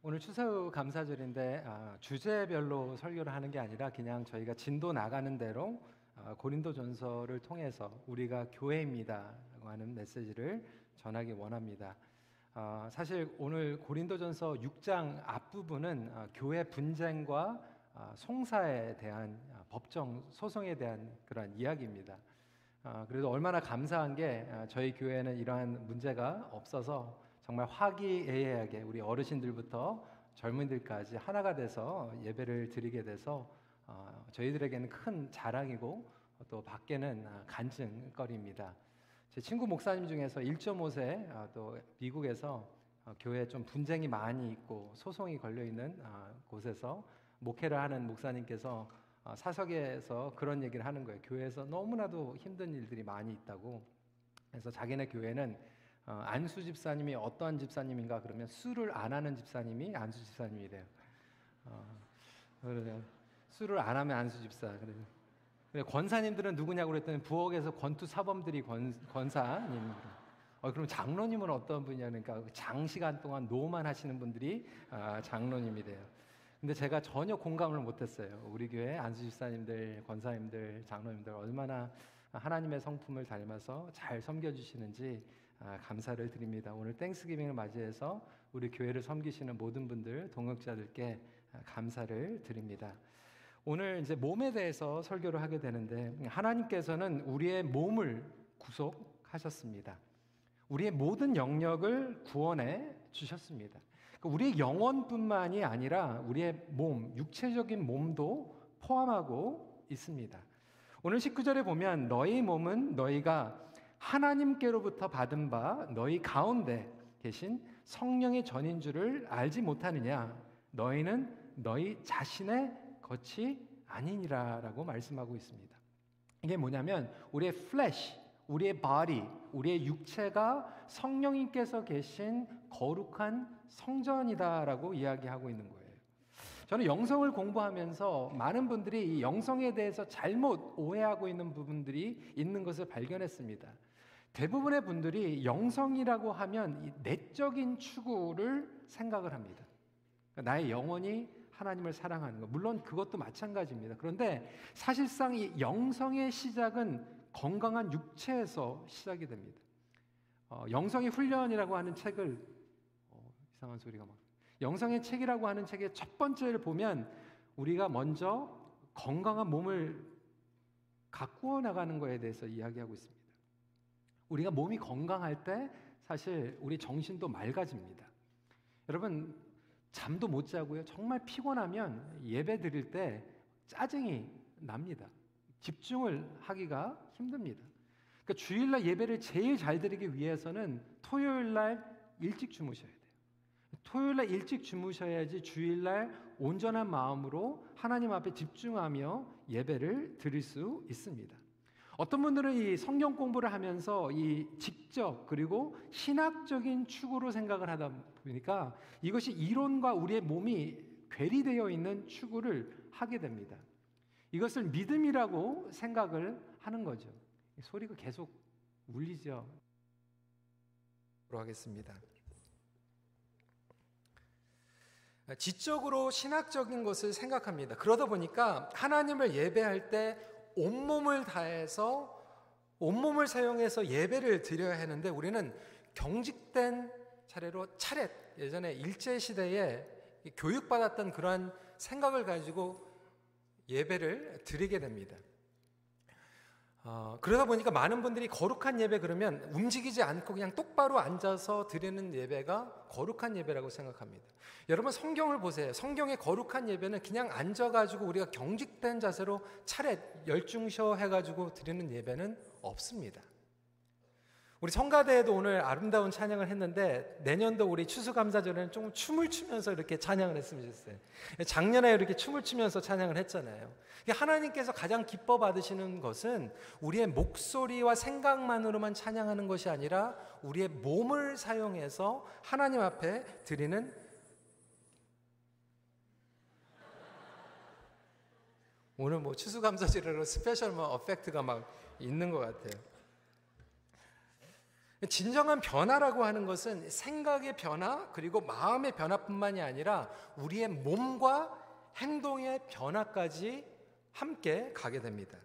오늘 추석 감사절인데 아, 주제별로 설교를 하는 게 아니라 그냥 저희가 진도 나가는 대로 아, 고린도전서를 통해서 우리가 교회입니다라고 하는 메시지를 전하기 원합니다. 아, 사실 오늘 고린도전서 6장 앞부분은 아, 교회 분쟁과 아, 송사에 대한 아, 법정 소송에 대한 그러한 이야기입니다. 아, 그래도 얼마나 감사한 게 아, 저희 교회는 이러한 문제가 없어서 정말 화기애애하게 우리 어르신들부터 젊은이들까지 하나가 돼서 예배를 드리게 돼서 어, 저희들에게는 큰 자랑이고 또 밖에는 아, 간증거리입니다. 제 친구 목사님 중에서 1.5세 아, 또 미국에서 어, 교회에 좀 분쟁이 많이 있고 소송이 걸려 있는 아, 곳에서 목회를 하는 목사님께서 어, 사석에서 그런 얘기를 하는 거예요. 교회에서 너무나도 힘든 일들이 많이 있다고. 그래서 자기네 교회는 어, 안수 집사님이 어떠한 집사님인가 그러면 술을 안 하는 집사님이 안수 집사님이래요. 어, 그래서 술을 안 하면 안수 집사. 그래. 그래 권사님들은 누구냐고 그랬더니 부엌에서 권투 사범들이 권, 권사님. 어, 그럼 장로님은 어떤 분이냐니까 장시간 동안 노만 하시는 분들이 아, 장로님이래요. 근데 제가 전혀 공감을 못했어요. 우리 교회 안수 집사님들, 권사님들, 장로님들 얼마나 하나님의 성품을 닮아서 잘 섬겨주시는지 아, 감사를 드립니다. 오늘 땡스기빙을 맞이해서 우리 교회를 섬기시는 모든 분들 동역자들께 아, 감사를 드립니다. 오늘 이제 몸에 대해서 설교를 하게 되는데 하나님께서는 우리의 몸을 구속하셨습니다. 우리의 모든 영역을 구원해 주셨습니다. 그러니까 우리의 영혼뿐만이 아니라 우리의 몸, 육체적인 몸도 포함하고 있습니다. 오늘 19절에 보면 너희 몸은 너희가 하나님께로부터 받은 바 너희 가운데 계신 성령의 전인 줄을 알지 못하느냐 너희는 너희 자신의 것이 아니니라라고 말씀하고 있습니다. 이게 뭐냐면 우리의 flesh, 우리의 body, 우리의 육체가 성령님께서 계신 거룩한 성전이다라고 이야기하고 있는 거예요. 저는 영성을 공부하면서 많은 분들이 이 영성에 대해서 잘못 오해하고 있는 부분들이 있는 것을 발견했습니다. 대부분의 분들이 영성이라고 하면 내적인 추구를 생각을 합니다. 그러니까 나의 영혼이 하나님을 사랑하는 것. 물론 그것도 마찬가지입니다. 그런데 사실상 이 영성의 시작은 건강한 육체에서 시작이 됩니다. 어, 영성의 훈련이라고 하는 책을 어, 이상한 소리가 막 영성의 책이라고 하는 책의 첫 번째를 보면 우리가 먼저 건강한 몸을 가꾸어 나가는 것에 대해서 이야기하고 있습니다. 우리가 몸이 건강할 때 사실 우리 정신도 맑아집니다. 여러분 잠도 못 자고요. 정말 피곤하면 예배 드릴 때 짜증이 납니다. 집중을 하기가 힘듭니다. 그러니까 주일날 예배를 제일 잘 드리기 위해서는 토요일날 일찍 주무셔야 돼요. 토요일날 일찍 주무셔야지 주일날 온전한 마음으로 하나님 앞에 집중하며 예배를 드릴 수 있습니다. 어떤 분들은 이 성경 공부를 하면서 이 직접 그리고 신학적인 추구로 생각을 하다 보니까 이것이 이론과 우리의 몸이 괴리되어 있는 추구를 하게 됩니다. 이것을 믿음이라고 생각을 하는 거죠. 소리가 계속 울리죠. 하겠습니다. 지적으로 신학적인 것을 생각합니다. 그러다 보니까 하나님을 예배할 때 온몸을 다해서 온몸을 사용해서 예배를 드려야 하는데 우리는 경직된 차례로 차례 예전에 일제 시대에 교육받았던 그러한 생각을 가지고 예배를 드리게 됩니다. 어, 그러다 보니까 많은 분들이 거룩한 예배 그러면 움직이지 않고 그냥 똑바로 앉아서 드리는 예배가 거룩한 예배라고 생각합니다. 여러분 성경을 보세요. 성경의 거룩한 예배는 그냥 앉아가지고 우리가 경직된 자세로 차례 열중셔 해가지고 드리는 예배는 없습니다. 우리 성가대에도 오늘 아름다운 찬양을 했는데 내년도 우리 추수감사절에는 좀 춤을 추면서 이렇게 찬양을 했으면 좋겠어요. 작년에 이렇게 춤을 추면서 찬양을 했잖아요. 하나님께서 가장 기뻐 받으시는 것은 우리의 목소리와 생각만으로만 찬양하는 것이 아니라 우리의 몸을 사용해서 하나님 앞에 드리는 오늘 뭐 추수감사절으로 special 뭐 effect가 막 있는 것 같아요. 진정한 변화라고 하는 것은 생각의 변화 그리고 마음의 변화뿐만이 아니라 우리의 몸과 행동의 변화까지 함께 가게 됩니다.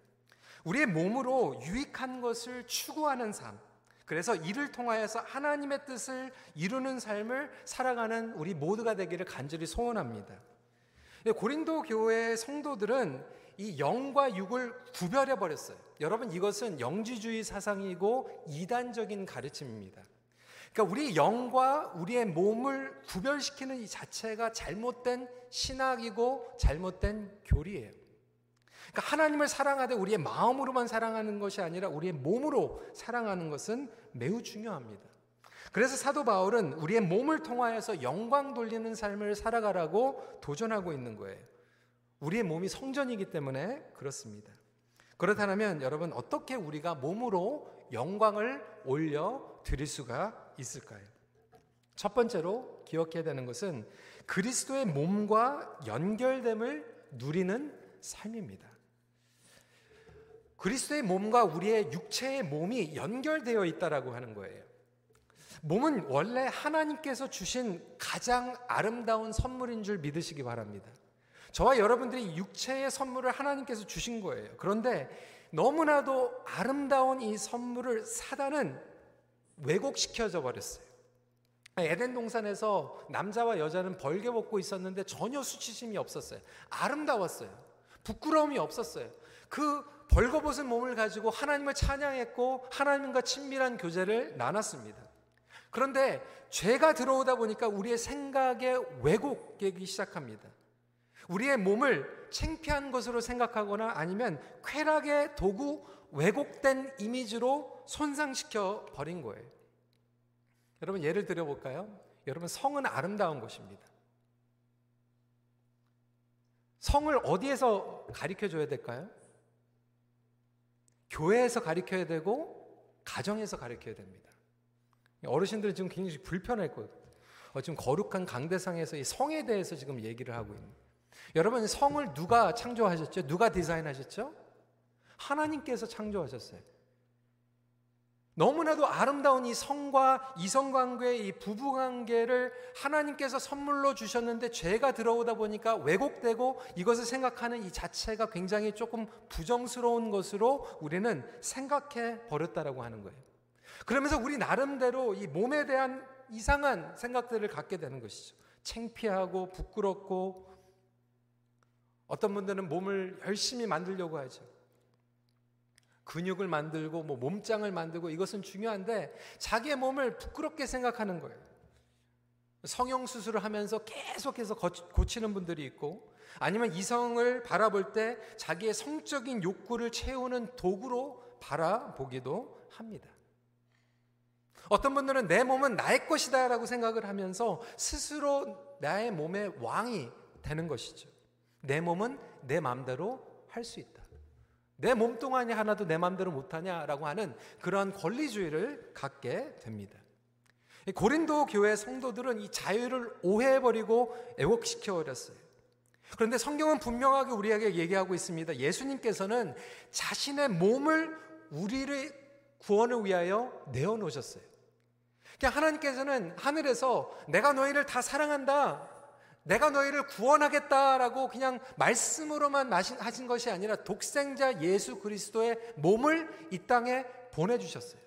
우리의 몸으로 유익한 것을 추구하는 삶. 그래서 이를 통하여서 하나님의 뜻을 이루는 삶을 살아가는 우리 모두가 되기를 간절히 소원합니다. 고린도 교회의 성도들은 이 영과 육을 구별해 버렸어요. 여러분 이것은 영지주의 사상이고 이단적인 가르침입니다. 그러니까 우리 영과 우리의 몸을 구별시키는 이 자체가 잘못된 신학이고 잘못된 교리예요. 그러니까 하나님을 사랑하되 우리의 마음으로만 사랑하는 것이 아니라 우리의 몸으로 사랑하는 것은 매우 중요합니다. 그래서 사도 바울은 우리의 몸을 통하여서 영광 돌리는 삶을 살아가라고 도전하고 있는 거예요. 우리의 몸이 성전이기 때문에 그렇습니다. 그렇다면 여러분 어떻게 우리가 몸으로 영광을 올려 드릴 수가 있을까요? 첫 번째로 기억해야 되는 것은 그리스도의 몸과 연결됨을 누리는 삶입니다. 그리스도의 몸과 우리의 육체의 몸이 연결되어 있다라고 하는 거예요. 몸은 원래 하나님께서 주신 가장 아름다운 선물인 줄 믿으시기 바랍니다. 저와 여러분들이 육체의 선물을 하나님께서 주신 거예요. 그런데 너무나도 아름다운 이 선물을 사단은 왜곡시켜져 버렸어요. 에덴 동산에서 남자와 여자는 벌게 벗고 있었는데 전혀 수치심이 없었어요. 아름다웠어요. 부끄러움이 없었어요. 그 벌거벗은 몸을 가지고 하나님을 찬양했고 하나님과 친밀한 교제를 나눴습니다. 그런데 죄가 들어오다 보니까 우리의 생각에 왜곡되기 시작합니다. 우리의 몸을 창피한 것으로 생각하거나 아니면 쾌락의 도구, 왜곡된 이미지로 손상시켜 버린 거예요. 여러분 예를 들어 볼까요? 여러분 성은 아름다운 것입니다. 성을 어디에서 가르쳐 줘야 될까요? 교회에서 가르쳐야 되고 가정에서 가르쳐야 됩니다. 어르신들은 지금 굉장히 불편할 거예요. 어, 지금 거룩한 강대상에서 이 성에 대해서 지금 얘기를 하고 있는. 여러분 성을 누가 창조하셨죠? 누가 디자인하셨죠? 하나님께서 창조하셨어요. 너무나도 아름다운 이 성과 이성관계의 이 부부관계를 하나님께서 선물로 주셨는데 죄가 들어오다 보니까 왜곡되고 이것을 생각하는 이 자체가 굉장히 조금 부정스러운 것으로 우리는 생각해 버렸다라고 하는 거예요. 그러면서 우리 나름대로 이 몸에 대한 이상한 생각들을 갖게 되는 것이죠. 창피하고 부끄럽고 어떤 분들은 몸을 열심히 만들려고 하죠. 근육을 만들고 뭐 몸짱을 만들고 이것은 중요한데 자기의 몸을 부끄럽게 생각하는 거예요. 성형 수술을 하면서 계속해서 고치는 분들이 있고 아니면 이성을 바라볼 때 자기의 성적인 욕구를 채우는 도구로 바라보기도 합니다. 어떤 분들은 내 몸은 나의 것이다라고 생각을 하면서 스스로 나의 몸의 왕이 되는 것이죠. 내 몸은 내 마음대로 할 수 있다. 내 몸뚱아니 하나도 내 마음대로 못하냐라고 하는 그러한 권리주의를 갖게 됩니다. 고린도 교회 성도들은 이 자유를 오해해버리고 애곡시켜 버렸어요. 그런데 성경은 분명하게 우리에게 얘기하고 있습니다. 예수님께서는 자신의 몸을 우리를 구원을 위하여 내어놓으셨어요. 그러니까 하나님께서는 하늘에서 내가 너희를 다 사랑한다. 내가 너희를 구원하겠다라고 그냥 말씀으로만 하신 것이 아니라 독생자 예수 그리스도의 몸을 이 땅에 보내주셨어요.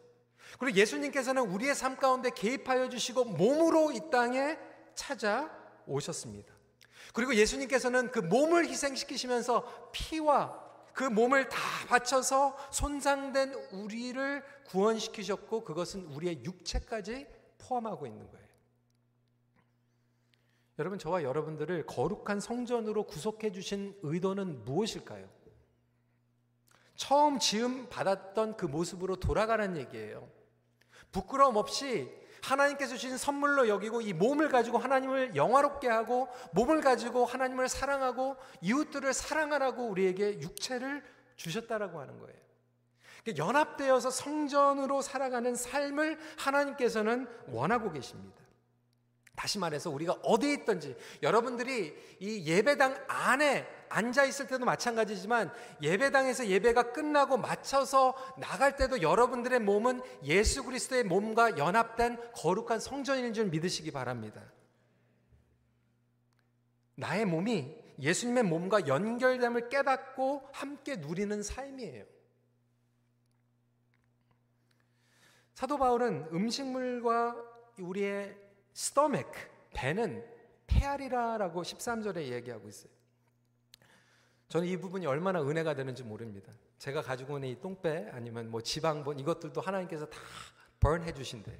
그리고 예수님께서는 우리의 삶 가운데 개입하여 주시고 몸으로 이 땅에 찾아오셨습니다. 그리고 예수님께서는 그 몸을 희생시키시면서 피와 그 몸을 다 바쳐서 손상된 우리를 구원시키셨고 그것은 우리의 육체까지 포함하고 있는 거예요. 여러분 저와 여러분들을 거룩한 성전으로 구속해 주신 의도는 무엇일까요? 처음 지음 받았던 그 모습으로 돌아가는 얘기예요. 부끄러움 없이 하나님께서 주신 선물로 여기고 이 몸을 가지고 하나님을 영화롭게 하고 몸을 가지고 하나님을 사랑하고 이웃들을 사랑하라고 우리에게 육체를 주셨다라고 하는 거예요. 그러니까 연합되어서 성전으로 살아가는 삶을 하나님께서는 원하고 계십니다. 다시 말해서 우리가 어디에 있든지 여러분들이 이 예배당 안에 앉아 있을 때도 마찬가지지만 예배당에서 예배가 끝나고 맞춰서 나갈 때도 여러분들의 몸은 예수 그리스도의 몸과 연합된 거룩한 성전인 줄 믿으시기 바랍니다. 나의 몸이 예수님의 몸과 연결됨을 깨닫고 함께 누리는 삶이에요. 사도 바울은 음식물과 우리의 스토맥, 배는 폐알이라라고 13절에 얘기하고 있어요. 저는 이 부분이 얼마나 은혜가 되는지 모릅니다. 제가 가지고 있는 이 똥배 아니면 뭐 지방본 이것들도 하나님께서 다 버해 주신대.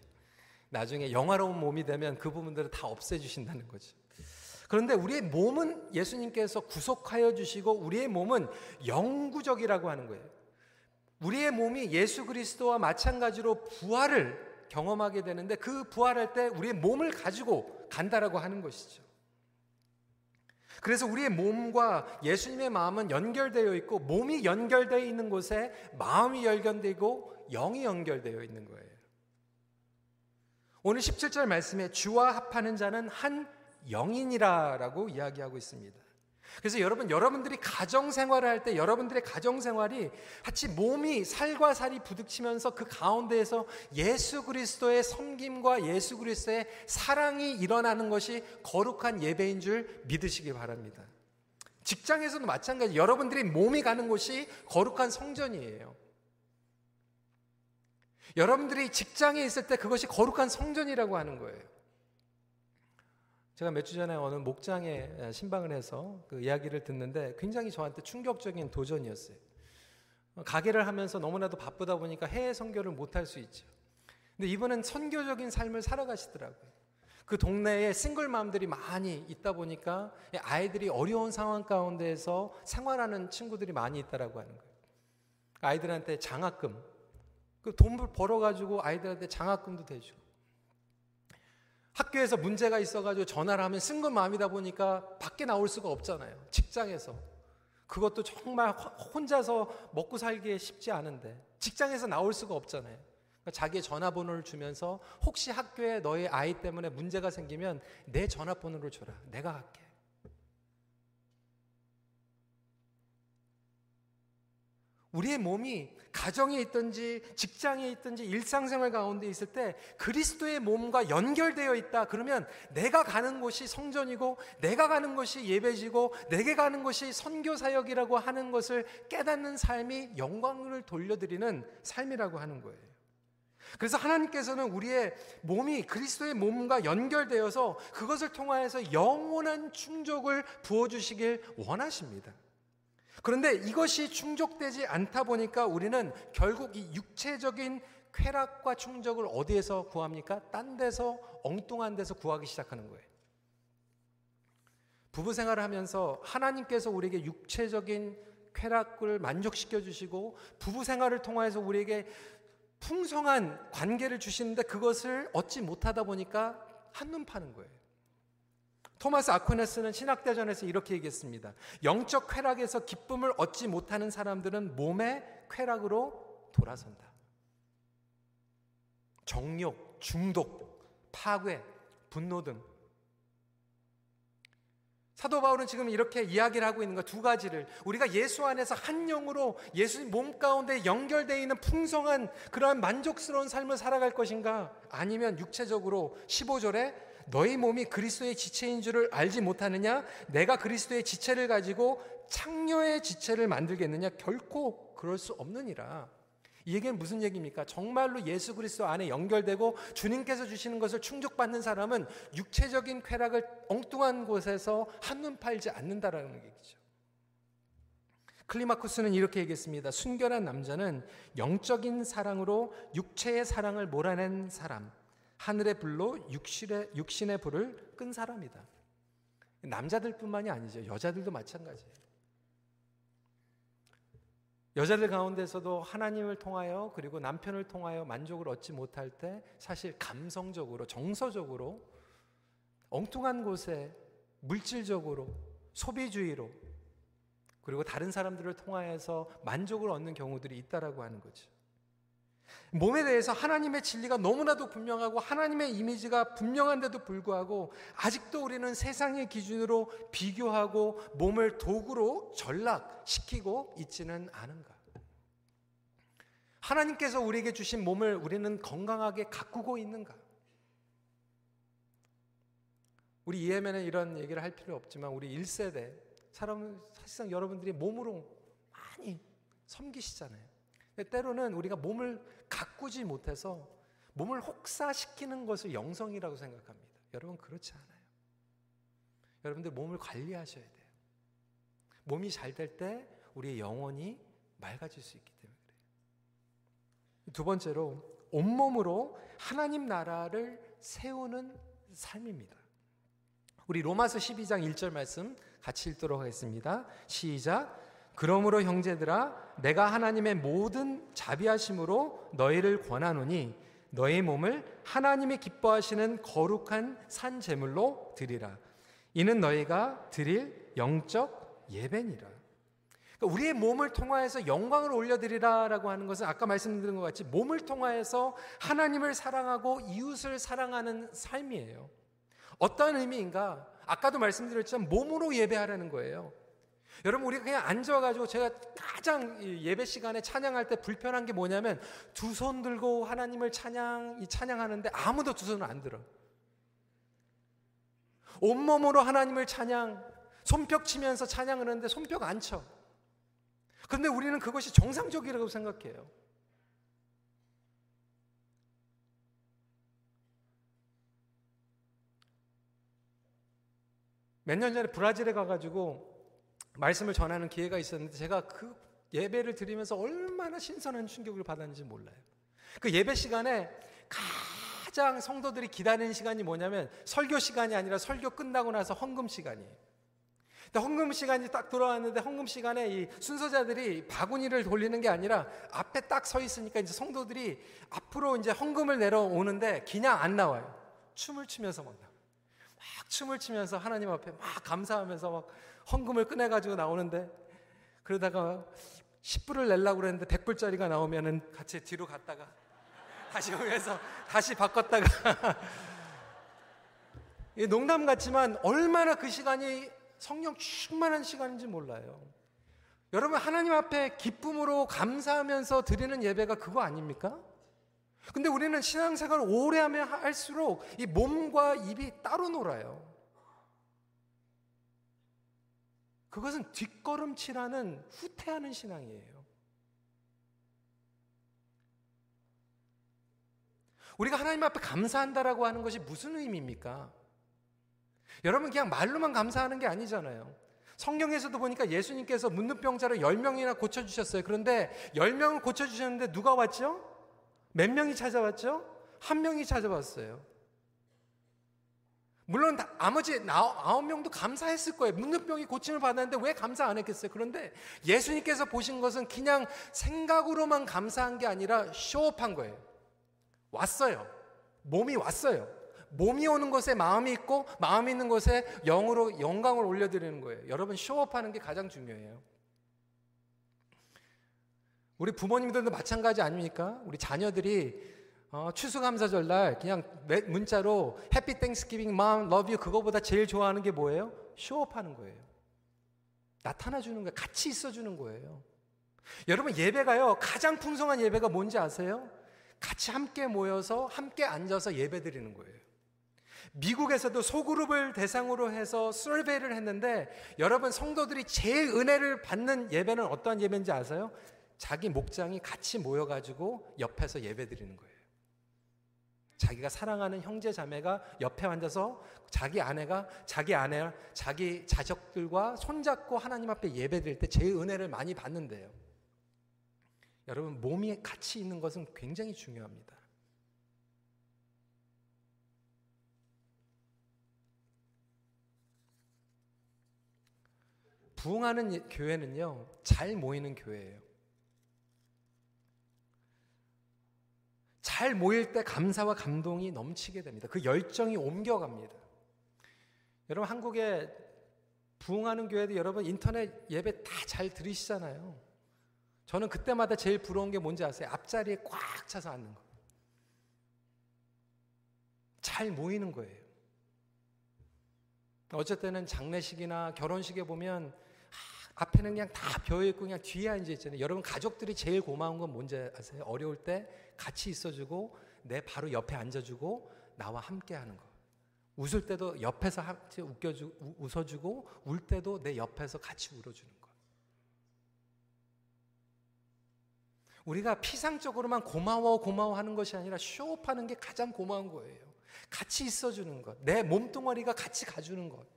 나중에 영화로운 몸이 되면 그 부분들을 다 없애 주신다는 거죠. 그런데 우리의 몸은 예수님께서 구속하여 주시고 우리의 몸은 영구적이라고 하는 거예요. 우리의 몸이 예수 그리스도와 마찬가지로 부활을 경험하게 되는데 그 부활할 때 우리의 몸을 가지고 간다라고 하는 것이죠. 그래서 우리의 몸과 예수님의 마음은 연결되어 있고 몸이 연결되어 있는 곳에 마음이 연결되고 영이 연결되어 있는 거예요. 오늘 17절 말씀에 주와 합하는 자는 한 영인이라라고 이야기하고 있습니다. 그래서 여러분, 여러분들이 가정 생활을 할 때 여러분들의 가정 생활이 같이 몸이 살과 살이 부딪히면서 그 가운데에서 예수 그리스도의 섬김과 예수 그리스도의 사랑이 일어나는 것이 거룩한 예배인 줄 믿으시기 바랍니다. 직장에서도 마찬가지. 여러분들이 몸이 가는 곳이 거룩한 성전이에요. 여러분들이 직장에 있을 때 그것이 거룩한 성전이라고 하는 거예요. 제가 몇 주 전에 어느 목장에 신방을 해서 그 이야기를 듣는데 굉장히 저한테 충격적인 도전이었어요. 가게를 하면서 너무나도 바쁘다 보니까 해외 선교를 못 할 수 있죠. 근데 이분은 선교적인 삶을 살아가시더라고요. 그 동네에 싱글맘들이 많이 있다 보니까 아이들이 어려운 상황 가운데에서 생활하는 친구들이 많이 있다라고 하는 거예요. 아이들한테 장학금, 그 돈을 벌어가지고 아이들한테 장학금도 대주고, 학교에서 문제가 있어가지고 전화를 하면 쓴 건 마음이다 보니까 밖에 나올 수가 없잖아요. 직장에서. 그것도 정말 혼자서 먹고 살기 쉽지 않은데 직장에서 나올 수가 없잖아요. 그러니까 자기의 전화번호를 주면서 혹시 학교에 너의 아이 때문에 문제가 생기면 내 전화번호를 줘라. 내가 할게. 우리의 몸이 가정에 있든지 직장에 있든지 일상생활 가운데 있을 때 그리스도의 몸과 연결되어 있다. 그러면 내가 가는 곳이 성전이고 내가 가는 곳이 예배지고 내게 가는 곳이 선교 사역이라고 하는 것을 깨닫는 삶이 영광을 돌려드리는 삶이라고 하는 거예요. 그래서 하나님께서는 우리의 몸이 그리스도의 몸과 연결되어서 그것을 통하여서 영원한 충족을 부어주시길 원하십니다. 그런데 이것이 충족되지 않다 보니까 우리는 결국 이 육체적인 쾌락과 충족을 어디에서 구합니까? 딴 데서 엉뚱한 데서 구하기 시작하는 거예요. 부부 생활을 하면서 하나님께서 우리에게 육체적인 쾌락을 만족시켜 주시고 부부 생활을 통해서 우리에게 풍성한 관계를 주시는데 그것을 얻지 못하다 보니까 한눈 파는 거예요. 토마스 아퀴네스는 신학대전에서 이렇게 얘기했습니다. 영적 쾌락에서 기쁨을 얻지 못하는 사람들은 몸의 쾌락으로 돌아선다. 정욕, 중독, 파괴, 분노 등 사도 바울은 지금 이렇게 이야기를 하고 있는 거두 가지를 우리가 예수 안에서 한 영으로 예수 몸 가운데 연결되어 있는 풍성한 그러한 만족스러운 삶을 살아갈 것인가 아니면 육체적으로 15절에 너희 몸이 그리스도의 지체인 줄을 알지 못하느냐? 내가 그리스도의 지체를 가지고 창녀의 지체를 만들겠느냐? 결코 그럴 수 없느니라. 이 얘기는 무슨 얘기입니까? 정말로 예수 그리스도 안에 연결되고 주님께서 주시는 것을 충족받는 사람은 육체적인 쾌락을 엉뚱한 곳에서 한눈 팔지 않는다라는 얘기죠. 클리마쿠스는 이렇게 얘기했습니다. 순결한 남자는 영적인 사랑으로 육체의 사랑을 몰아낸 사람, 하늘의 불로 육신의, 육신의 불을 끈 사람이다. 남자들뿐만이 아니죠. 여자들도 마찬가지예요. 여자들 가운데서도 하나님을 통하여 그리고 남편을 통하여 만족을 얻지 못할 때 사실 감성적으로 정서적으로 엉뚱한 곳에 물질적으로 소비주의로 그리고 다른 사람들을 통하여서 만족을 얻는 경우들이 있다라고 하는 거죠. 몸에 대해서 하나님의 진리가 너무나도 분명하고 하나님의 이미지가 분명한데도 불구하고 아직도 우리는 세상의 기준으로 비교하고 몸을 도구로 전락시키고 있지는 않은가? 하나님께서 우리에게 주신 몸을 우리는 건강하게 가꾸고 있는가? 우리 이해면은 이런 얘기를 할 필요 없지만 우리 1세대 사람은 사실상 여러분들이 몸으로 많이 섬기시잖아요. 때로는 우리가 몸을 가꾸지 못해서 몸을 혹사시키는 것을 영성이라고 생각합니다. 여러분 그렇지 않아요. 여러분들 몸을 관리하셔야 돼요. 몸이 잘 될 때 우리의 영혼이 맑아질 수 있기 때문에 그래요. 두 번째로 온몸으로 하나님 나라를 세우는 삶입니다. 우리 로마서 12장 1절 말씀 같이 읽도록 하겠습니다. 시작. 그러므로 형제들아 내가 하나님의 모든 자비하심으로 너희를 권하노니 너희 몸을 하나님이 기뻐하시는 거룩한 산 제물로 드리라. 이는 너희가 드릴 영적 예배니라. 그러니까 우리의 몸을 통하여서 영광을 올려드리라라고 하는 것은 아까 말씀드린 것 같이 몸을 통하여서 하나님을 사랑하고 이웃을 사랑하는 삶이에요. 어떤 의미인가? 아까도 말씀드렸지만 몸으로 예배하라는 거예요. 여러분 우리가 그냥 앉아가지고 제가 가장 예배 시간에 찬양할 때 불편한 게 뭐냐면 두 손 들고 하나님을 찬양 찬양하는데 아무도 두 손을 안 들어. 온몸으로 하나님을 찬양 손뼉 치면서 찬양을 하는데 손뼉 안 쳐. 그런데 우리는 그것이 정상적이라고 생각해요. 몇 년 전에 브라질에 가가지고 말씀을 전하는 기회가 있었는데 제가 그 예배를 드리면서 얼마나 신선한 충격을 받았는지 몰라요. 그 예배 시간에 가장 성도들이 기다리는 시간이 뭐냐면 설교 시간이 아니라 설교 끝나고 나서 헌금 시간이에요. 헌금 시간이 딱 들어왔는데 헌금 시간에 이 순서자들이 바구니를 돌리는 게 아니라 앞에 딱 서 있으니까 이제 성도들이 앞으로 이제 헌금을 내려오는데 그냥 안 나와요. 춤을 추면서 막, 막 춤을 추면서 하나님 앞에 막 감사하면서 막 헌금을 꺼내가지고 나오는데 그러다가 10불을 내려고 그랬는데 100불짜리가 나오면은 같이 뒤로 갔다가 다시 오면서 다시 바꿨다가 농담 같지만 얼마나 그 시간이 성령 충만한 시간인지 몰라요. 여러분 하나님 앞에 기쁨으로 감사하면서 드리는 예배가 그거 아닙니까? 근데 우리는 신앙생활을 오래 하면 할수록 이 몸과 입이 따로 놀아요. 그것은 뒷걸음치라는 후퇴하는 신앙이에요. 우리가 하나님 앞에 감사한다라고 하는 것이 무슨 의미입니까? 여러분 그냥 말로만 감사하는 게 아니잖아요. 성경에서도 보니까 예수님께서 문둥병자를 10명이나 고쳐주셨어요. 그런데 10명을 고쳐주셨는데 누가 왔죠? 몇 명이 찾아왔죠? 한 명이 찾아왔어요. 물론 나머지 아홉 명도 감사했을 거예요. 문둥병이 고침을 받았는데 왜 감사 안 했겠어요? 그런데 예수님께서 보신 것은 그냥 생각으로만 감사한 게 아니라 쇼업한 거예요. 왔어요. 몸이 왔어요. 몸이 오는 것에 마음이 있고 마음이 있는 것에 영으로 영광을 올려드리는 거예요. 여러분 쇼업하는 게 가장 중요해요. 우리 부모님들도 마찬가지 아닙니까? 우리 자녀들이 어, 추수감사절 날 그냥 문자로 Happy Thanksgiving Mom love you 그거보다 제일 좋아하는 게 뭐예요? show up하는 거예요. 나타나 주는 거예요. 같이 있어 주는 거예요. 여러분 예배가요. 가장 풍성한 예배가 뭔지 아세요? 같이 함께 모여서 함께 앉아서 예배 드리는 거예요. 미국에서도 소그룹을 대상으로 해서 survey를 했는데 여러분 성도들이 제일 은혜를 받는 예배는 어떠한 예배인지 아세요? 자기 목장이 같이 모여 가지고 옆에서 예배 드리는 거예요. 자기가 사랑하는 형제 자매가 옆에 앉아서 자기 아내가 자기 아내, 자기 자식들과 손잡고 하나님 앞에 예배 드릴 때 제일 은혜를 많이 받는데요. 여러분 몸이 같이 있는 것은 굉장히 중요합니다. 부흥하는 교회는요, 잘 모이는 교회예요. 잘 모일 때 감사와 감동이 넘치게 됩니다. 그 열정이 옮겨갑니다. 여러분, 한국에 부흥하는 교회도 여러분 인터넷 예배 다 잘 들으시잖아요. 저는 그때마다 제일 부러운 게 뭔지 아세요? 앞자리에 꽉 차서 앉는 거. 잘 모이는 거예요. 어쨌든 장례식이나 결혼식에 보면 앞에는 그냥 다 벼있고 그냥 뒤에 앉아 있잖아요. 여러분 가족들이 제일 고마운 건 뭔지 아세요? 어려울 때 같이 있어주고 내 바로 옆에 앉아주고 나와 함께하는 거. 웃을 때도 옆에서 웃겨주 웃어주고 울 때도 내 옆에서 같이 울어주는 거. 우리가 피상적으로만 고마워 고마워 하는 것이 아니라 쇼업하는 게 가장 고마운 거예요. 같이 있어주는 것, 내 몸뚱아리가 같이 가주는 것.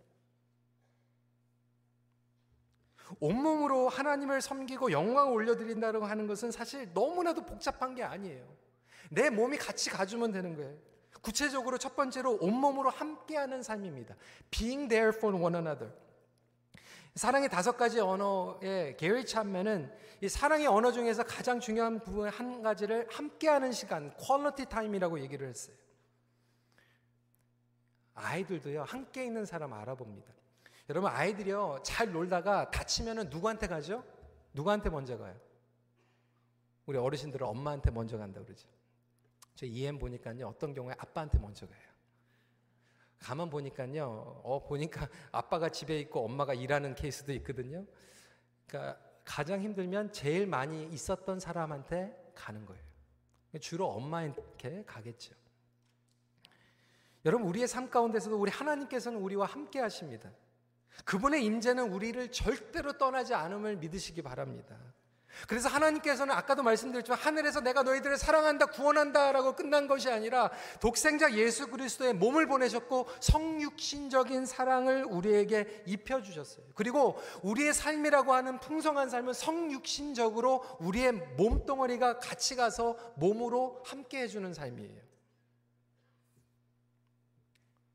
온몸으로 하나님을 섬기고 영광을 올려드린다고 하는 것은 사실 너무나도 복잡한 게 아니에요. 내 몸이 같이 가주면 되는 거예요. 구체적으로 첫 번째로 온몸으로 함께하는 삶입니다. Being there for one another. 사랑의 다섯 가지 언어의 게리 채프먼은 이 사랑의 언어 중에서 가장 중요한 부분 한 가지를 함께하는 시간, quality time이라고 얘기를 했어요. 아이들도요 함께 있는 사람 알아봅니다. 여러분 아이들이요 잘 놀다가 다치면은 누구한테 가죠? 누구한테 먼저 가요? 우리 어르신들은 엄마한테 먼저 간다 그러죠. 저 EM 보니까요 어떤 경우에 아빠한테 먼저 가요. 가만 보니까요 어 보니까 아빠가 집에 있고 엄마가 일하는 케이스도 있거든요. 그러니까 가장 힘들면 제일 많이 있었던 사람한테 가는 거예요. 주로 엄마한테 가겠죠. 여러분 우리의 삶 가운데서도 우리 하나님께서는 우리와 함께 하십니다. 그분의 임재는 우리를 절대로 떠나지 않음을 믿으시기 바랍니다. 그래서 하나님께서는 아까도 말씀드렸지만 하늘에서 내가 너희들을 사랑한다, 구원한다라고 끝난 것이 아니라 독생자 예수 그리스도의 몸을 보내셨고 성육신적인 사랑을 우리에게 입혀 주셨어요. 그리고 우리의 삶이라고 하는 풍성한 삶은 성육신적으로 우리의 몸덩어리가 같이 가서 몸으로 함께 해 주는 삶이에요.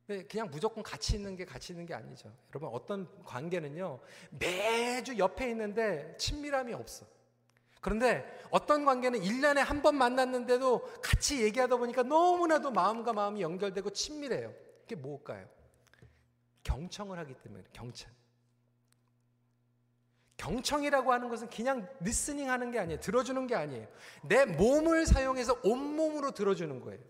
네, 그냥 무조건 같이 있는 게 같이 있는 게 아니죠. 여러분 어떤 관계는요 매주 옆에 있는데 친밀함이 없어. 그런데 어떤 관계는 1년에 한 번 만났는데도 같이 얘기하다 보니까 너무나도 마음과 마음이 연결되고 친밀해요. 그게 뭘까요? 경청을 하기 때문에 경청. 경청이라고 하는 것은 그냥 리스닝 하는 게 아니에요. 들어주는 게 아니에요. 내 몸을 사용해서 온몸으로 들어주는 거예요.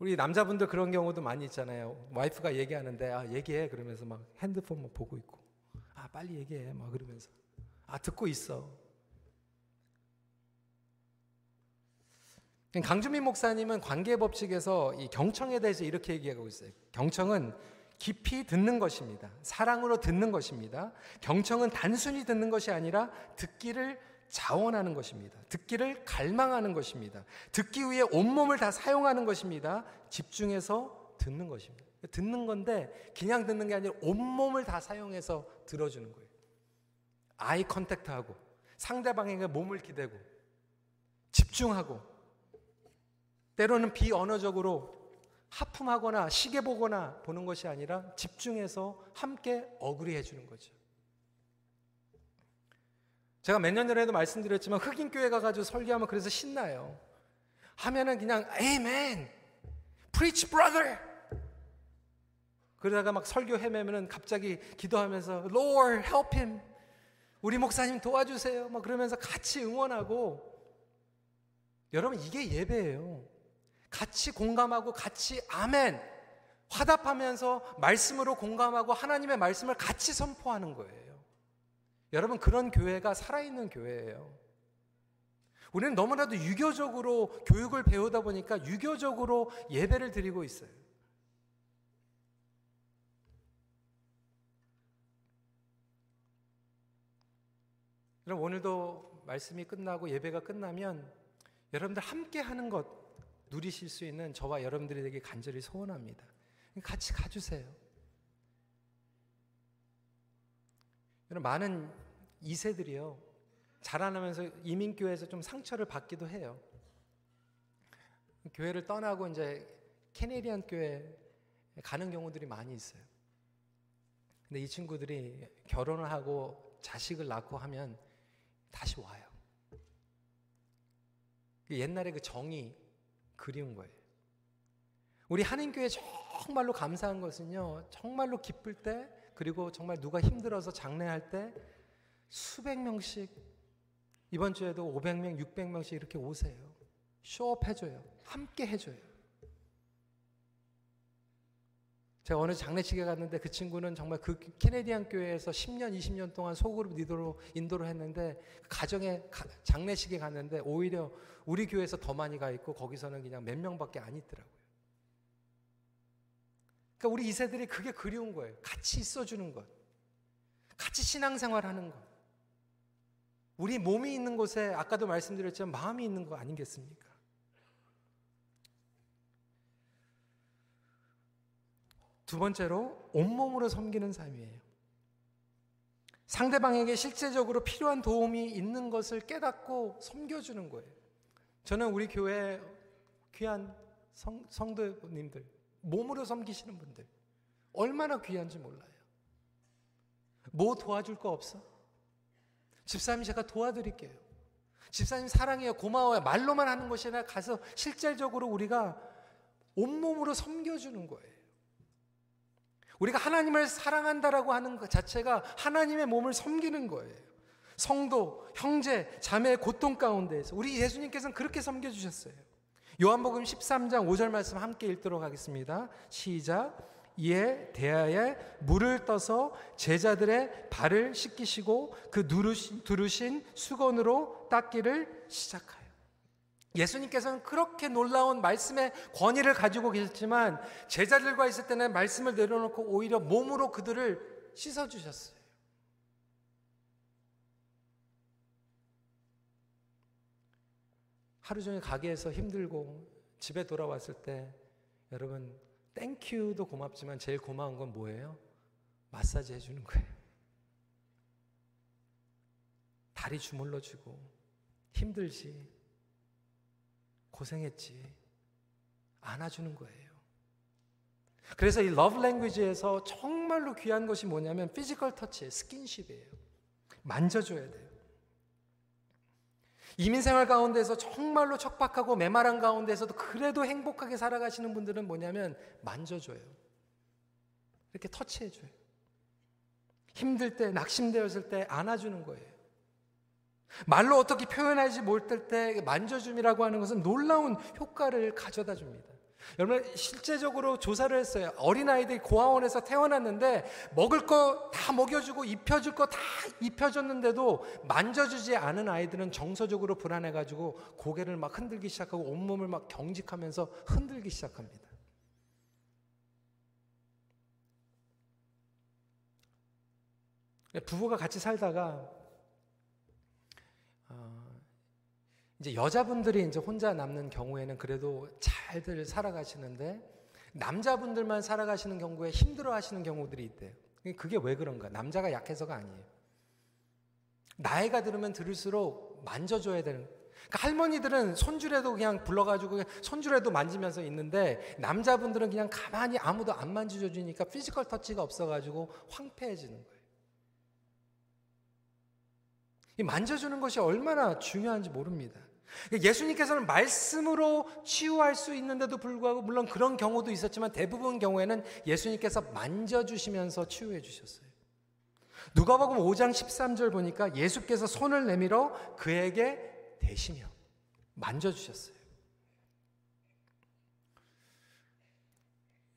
우리 남자분들 그런 경우도 많이 있잖아요. 와이프가 얘기하는데 아 얘기해 그러면서 막 핸드폰만 보고 있고 아 빨리 얘기해 막 그러면서 아 듣고 있어. 강주민 목사님은 관계 법칙에서 이 경청에 대해서 이렇게 얘기하고 있어요. 경청은 깊이 듣는 것입니다. 사랑으로 듣는 것입니다. 경청은 단순히 듣는 것이 아니라 듣기를 자원하는 것입니다. 듣기를 갈망하는 것입니다. 듣기 위해 온몸을 다 사용하는 것입니다. 집중해서 듣는 것입니다. 듣는 건데 그냥 듣는 게 아니라 온몸을 다 사용해서 들어주는 거예요. 아이 컨택트하고 상대방에게 몸을 기대고 집중하고 때로는 비언어적으로 하품하거나 시계 보거나 보는 것이 아니라 집중해서 함께 어그리해 주는 거죠. 제가 몇 년 전에도 말씀드렸지만 흑인 교회 가가지고 설교하면 그래서 신나요. 하면은 그냥 아멘, preach brother. 그러다가 막 설교 헤매면은 갑자기 기도하면서 Lord help him. 우리 목사님 도와주세요. 막 그러면서 같이 응원하고 여러분 이게 예배예요. 같이 공감하고 같이 아멘 화답하면서 말씀으로 공감하고 하나님의 말씀을 같이 선포하는 거예요. 여러분 그런 교회가 살아있는 교회예요. 우리는 너무나도 유교적으로 교육을 배우다 보니까 유교적으로 예배를 드리고 있어요. 여러분 오늘도 말씀이 끝나고 예배가 끝나면 여러분들 함께 하는 것 누리실 수 있는 저와 여러분들에게 간절히 소원합니다. 같이 가주세요. 많은 2세들이요. 자라나면서 이민교회에서 좀 상처를 받기도 해요. 교회를 떠나고 이제 캐네디안 교회 가는 경우들이 많이 있어요. 근데 이 친구들이 결혼을 하고 자식을 낳고 하면 다시 와요. 그 옛날에 그 정이 그리운 거예요. 우리 한인교회 정말로 감사한 것은요, 정말로 기쁠 때, 그리고 정말 누가 힘들어서 장례할 때 수백 명씩, 이번 주에도 500명, 600명씩 이렇게 오세요. 쇼업 해줘요. 함께 해줘요. 제가 어느 장례식에 갔는데 그 친구는 정말 그 캐네디안 교회에서 10년, 20년 동안 소그룹 리더로 인도를 했는데 그 가정에 장례식에 갔는데 오히려 우리 교회에서 더 많이 가 있고 거기서는 그냥 몇 명밖에 안 있더라고요. 그러니까 우리 이세들이 그게 그리운 거예요. 같이 있어주는 것. 같이 신앙생활 하는 것. 우리 몸이 있는 곳에 아까도 말씀드렸지만 마음이 있는 거 아니겠습니까? 두 번째로 온몸으로 섬기는 삶이에요. 상대방에게 실제적으로 필요한 도움이 있는 것을 깨닫고 섬겨주는 거예요. 저는 우리 교회 귀한 성, 성도님들, 몸으로 섬기시는 분들, 얼마나 귀한지 몰라요. 뭐 도와줄 거 없어? 집사님 제가 도와드릴게요. 집사님 사랑해요. 고마워요. 말로만 하는 것이 아니라 가서 실질적으로 우리가 온몸으로 섬겨주는 거예요. 우리가 하나님을 사랑한다라고 하는 것 자체가 하나님의 몸을 섬기는 거예요. 성도, 형제, 자매의 고통 가운데에서 우리 예수님께서는 그렇게 섬겨주셨어요. 요한복음 13장 5절 말씀 함께 읽도록 하겠습니다. 시작. 이에 대하에 물을 떠서 제자들의 발을 씻기시고 그 누르신, 두르신 수건으로 닦기를 시작하여. 예수님께서는 그렇게 놀라운 말씀의 권위를 가지고 계셨지만 제자들과 있을 때는 말씀을 내려놓고 오히려 몸으로 그들을 씻어주셨어요. 하루 종일 가게에서 힘들고 집에 돌아왔을 때 여러분 thank you도 고맙지만 제일 고마운 건 뭐예요? 마사지 해주는 거예요. 다리 주물러주고 힘들지 고생했지. 안아주는 거예요. 그래서 이 love language에서 정말로 귀한 것이 뭐냐면 physical touch예요. 스킨십이에요. 만져줘야 돼요. 이민 생활 가운데서 정말로 척박하고 메마른 가운데서도 그래도 행복하게 살아가시는 분들은 뭐냐면 만져줘요. 이렇게 터치해줘요. 힘들 때, 낙심되었을 때 안아주는 거예요. 말로 어떻게 표현하지 못할 때 만져줌이라고 하는 것은 놀라운 효과를 가져다 줍니다. 여러분 실제적으로 조사를 했어요. 어린 아이들이 고아원에서 태어났는데 먹을 거 다 먹여주고 입혀줄 거 다 입혀줬는데도 만져주지 않은 아이들은 정서적으로 불안해가지고 고개를 막 흔들기 시작하고 온몸을 막 경직하면서 흔들기 시작합니다. 부부가 같이 살다가 이제 여자분들이 이제 혼자 남는 경우에는 그래도 잘들 살아가시는데 남자분들만 살아가시는 경우에 힘들어 하시는 경우들이 있대요. 그게 왜 그런가? 남자가 약해서가 아니에요. 나이가 들으면 들을수록 만져줘야 되는. 그러니까 할머니들은 손주래도 그냥 불러가지고 손주래도 만지면서 있는데 남자분들은 그냥 가만히 아무도 안 만져주니까 physical touch가 없어가지고 황폐해지는 거예요. 이 만져주는 것이 얼마나 중요한지 모릅니다. 예수님께서는 말씀으로 치유할 수 있는데도 불구하고 물론 그런 경우도 있었지만 대부분 경우에는 예수님께서 만져주시면서 치유해 주셨어요. 누가복음 5장 13절 보니까 예수께서 손을 내밀어 그에게 대시며 만져주셨어요.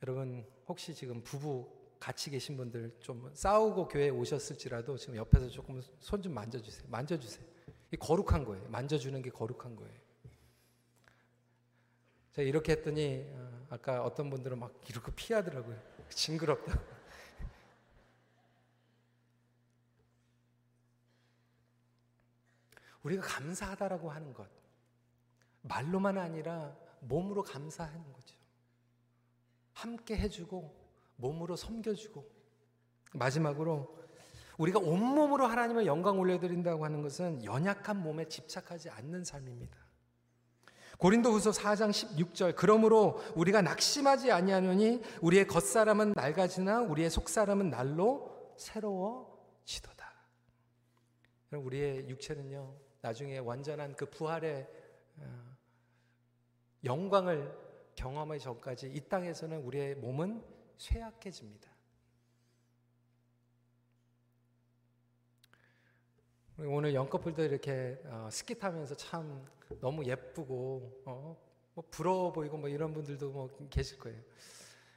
여러분 혹시 지금 부부 같이 계신 분들 좀 싸우고 교회에 오셨을지라도 지금 옆에서 조금 손 좀 만져주세요. 만져주세요. 거룩한 거예요. 만져주는 게 거룩한 거예요. 제가 이렇게 했더니 어, 아까 어떤 분들은 막 이렇게 피하더라고요. 징그럽다. 우리가 감사하다라고 하는 것 말로만 아니라 몸으로 감사하는 거죠. 함께 해주고 몸으로 섬겨주고 마지막으로 우리가 온몸으로 하나님을 영광 올려드린다고 하는 것은 연약한 몸에 집착하지 않는 삶입니다. 고린도후서 4장 16절 그러므로 우리가 낙심하지 아니하노니 우리의 겉사람은 낡아지나 우리의 속사람은 날로 새로워지도다. 우리의 육체는요 나중에 완전한 그 부활의 어, 영광을 경험하기 전까지 이 땅에서는 우리의 몸은 쇠약해집니다. 오늘 영커플도 이렇게 어, 스키 타면서 참 너무 예쁘고 어, 뭐 부러워 보이고 뭐 이런 분들도 뭐 계실 거예요.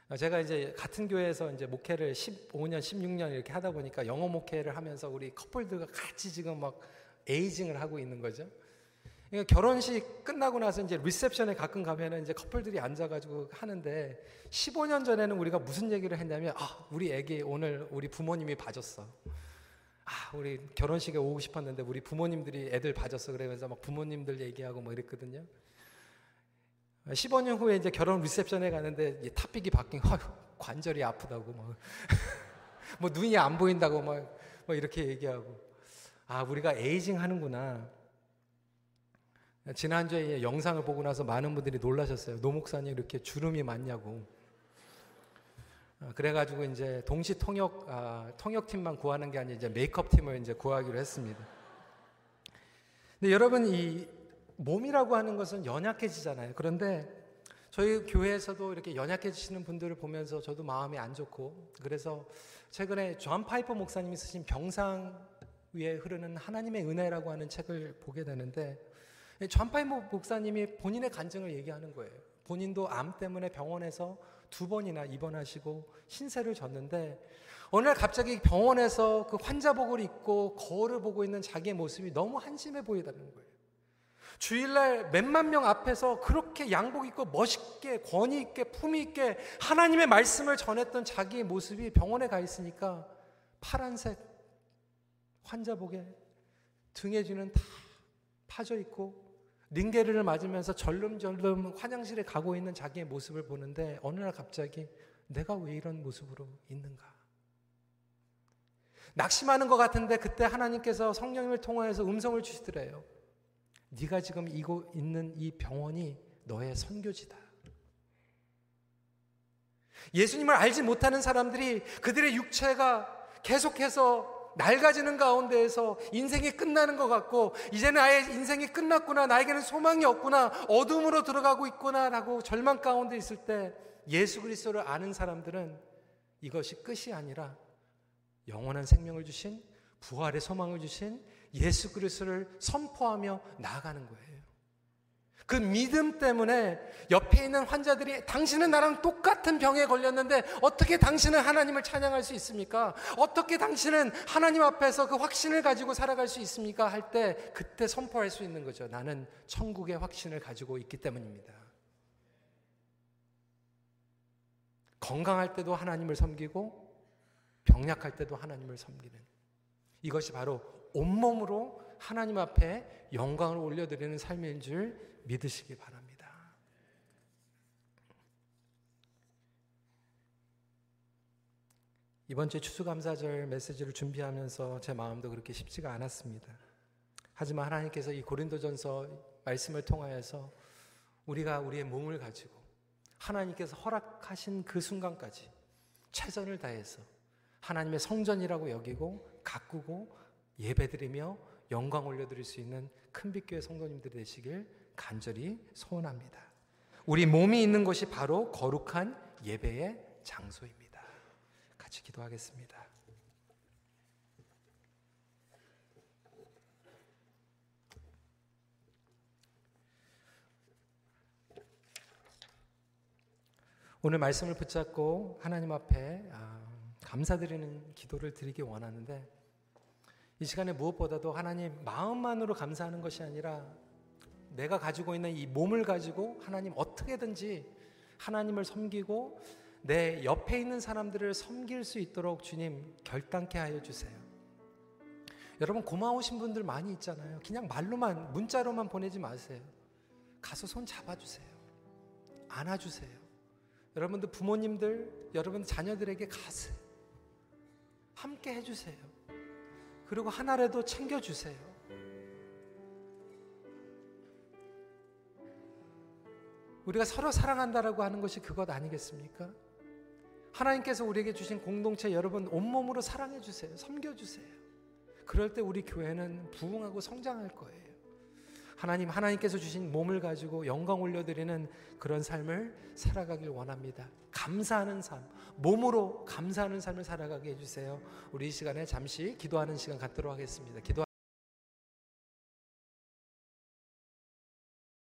어, 제가 이제 같은 교회에서 이제 목회를 15년, 16년 이렇게 하다 보니까 영어 목회를 하면서 우리 커플들과 같이 지금 막 에이징을 하고 있는 거죠. 그러니까 결혼식 끝나고 나서 이제 리셉션에 가끔 가면은 이제 커플들이 앉아가지고 하는데 15년 전에는 우리가 무슨 얘기를 했냐면 아 우리 애기 오늘 우리 부모님이 봐줬어. 아 우리 결혼식에 오고 싶었는데 우리 부모님들이 애들 봐줬어 그러면서 막 부모님들 얘기하고 뭐 이랬거든요. 15년 후에 이제 결혼 리셉션에 가는데 topic이 바뀐 거 관절이 아프다고 뭐, 뭐 눈이 안 보인다고 막, 뭐 이렇게 얘기하고 아 우리가 aging 하는구나. 지난주에 영상을 보고 나서 많은 분들이 놀라셨어요. 노 목사님 이렇게 주름이 많냐고. 아, 그래가지고 이제 동시 통역 아, 통역팀만 구하는 게 아니라 이제 메이크업 팀을 이제 구하기로 했습니다. 근데 여러분 이 몸이라고 하는 것은 연약해지잖아요. 그런데 저희 교회에서도 이렇게 연약해지시는 분들을 보면서 저도 마음이 안 좋고 그래서 최근에 존 파이퍼 목사님이 쓰신 병상 위에 흐르는 하나님의 은혜라고 하는 책을 보게 되는데 전파이 목사님이 본인의 간증을 얘기하는 거예요. 본인도 암 때문에 병원에서 두 번이나 입원하시고 신세를 졌는데 어느 날 갑자기 병원에서 그 환자복을 입고 거울을 보고 있는 자기의 모습이 너무 한심해 보이다는 거예요. 주일날 몇만 명 앞에서 그렇게 양복 입고 멋있게 권위 있게 품위 있게 하나님의 말씀을 전했던 자기의 모습이 병원에 가 있으니까 파란색 환자복에 등에 쥐는 다 파져 있고 링게르를 맞으면서 절름절름 화장실에 가고 있는 자기의 모습을 보는데 어느 날 갑자기 내가 왜 이런 모습으로 있는가? 낙심하는 것 같은데 그때 하나님께서 성령님을 통하여서 음성을 주시더래요. 네가 지금 이고 있는 이 병원이 너의 선교지다. 예수님을 알지 못하는 사람들이 그들의 육체가 계속해서 낡아지는 가운데에서 인생이 끝나는 것 같고 이제는 아예 인생이 끝났구나 나에게는 소망이 없구나 어둠으로 들어가고 있구나라고 절망 가운데 있을 때 예수 그리스도를 아는 사람들은 이것이 끝이 아니라 영원한 생명을 주신 부활의 소망을 주신 예수 그리스도를 선포하며 나아가는 거예요. 그 믿음 때문에 옆에 있는 환자들이 당신은 나랑 똑같은 병에 걸렸는데 어떻게 당신은 하나님을 찬양할 수 있습니까? 어떻게 당신은 하나님 앞에서 그 확신을 가지고 살아갈 수 있습니까? 할 때 그때 선포할 수 있는 거죠. 나는 천국의 확신을 가지고 있기 때문입니다. 건강할 때도 하나님을 섬기고 병약할 때도 하나님을 섬기는 이것이 바로 온몸으로 하나님 앞에 영광을 올려드리는 삶인 줄 믿으시기 바랍니다. 이번 주 추수감사절 메시지를 준비하면서 제 마음도 그렇게 쉽지가 않았습니다. 하지만 하나님께서 이 고린도전서 말씀을 통하여서 우리가 우리의 몸을 가지고 하나님께서 허락하신 그 순간까지 최선을 다해서 하나님의 성전이라고 여기고 가꾸고 예배드리며 영광 올려드릴 수 있는 큰빛교회 성도님들 되시길 간절히 소원합니다. 우리 몸이 있는 곳이 바로 거룩한 예배의 장소입니다. 같이 기도하겠습니다. 오늘 말씀을 붙잡고 하나님 앞에 아, 감사드리는 기도를 드리기 원하는데 이 시간에 무엇보다도 하나님 마음만으로 감사하는 것이 아니라 내가 가지고 있는 이 몸을 가지고 하나님 어떻게든지 하나님을 섬기고 내 옆에 있는 사람들을 섬길 수 있도록 주님 결단케 하여 주세요. 여러분 고마우신 분들 많이 있잖아요. 그냥 말로만 문자로만 보내지 마세요. 가서 손 잡아주세요. 안아주세요. 여러분들 부모님들, 여러분 자녀들에게 가세요. 함께 해주세요. 그리고 하나라도 챙겨주세요. 우리가 서로 사랑한다라고 하는 것이 그것 아니겠습니까? 하나님께서 우리에게 주신 공동체 여러분 온몸으로 사랑해 주세요. 섬겨 주세요. 그럴 때 우리 교회는 부흥하고 성장할 거예요. 하나님 하나님께서 주신 몸을 가지고 영광 올려드리는 그런 삶을 살아가길 원합니다. 감사하는 삶, 몸으로 감사하는 삶을 살아가게 해주세요. 우리 이 시간에 잠시 기도하는 시간 갖도록 하겠습니다. 기도.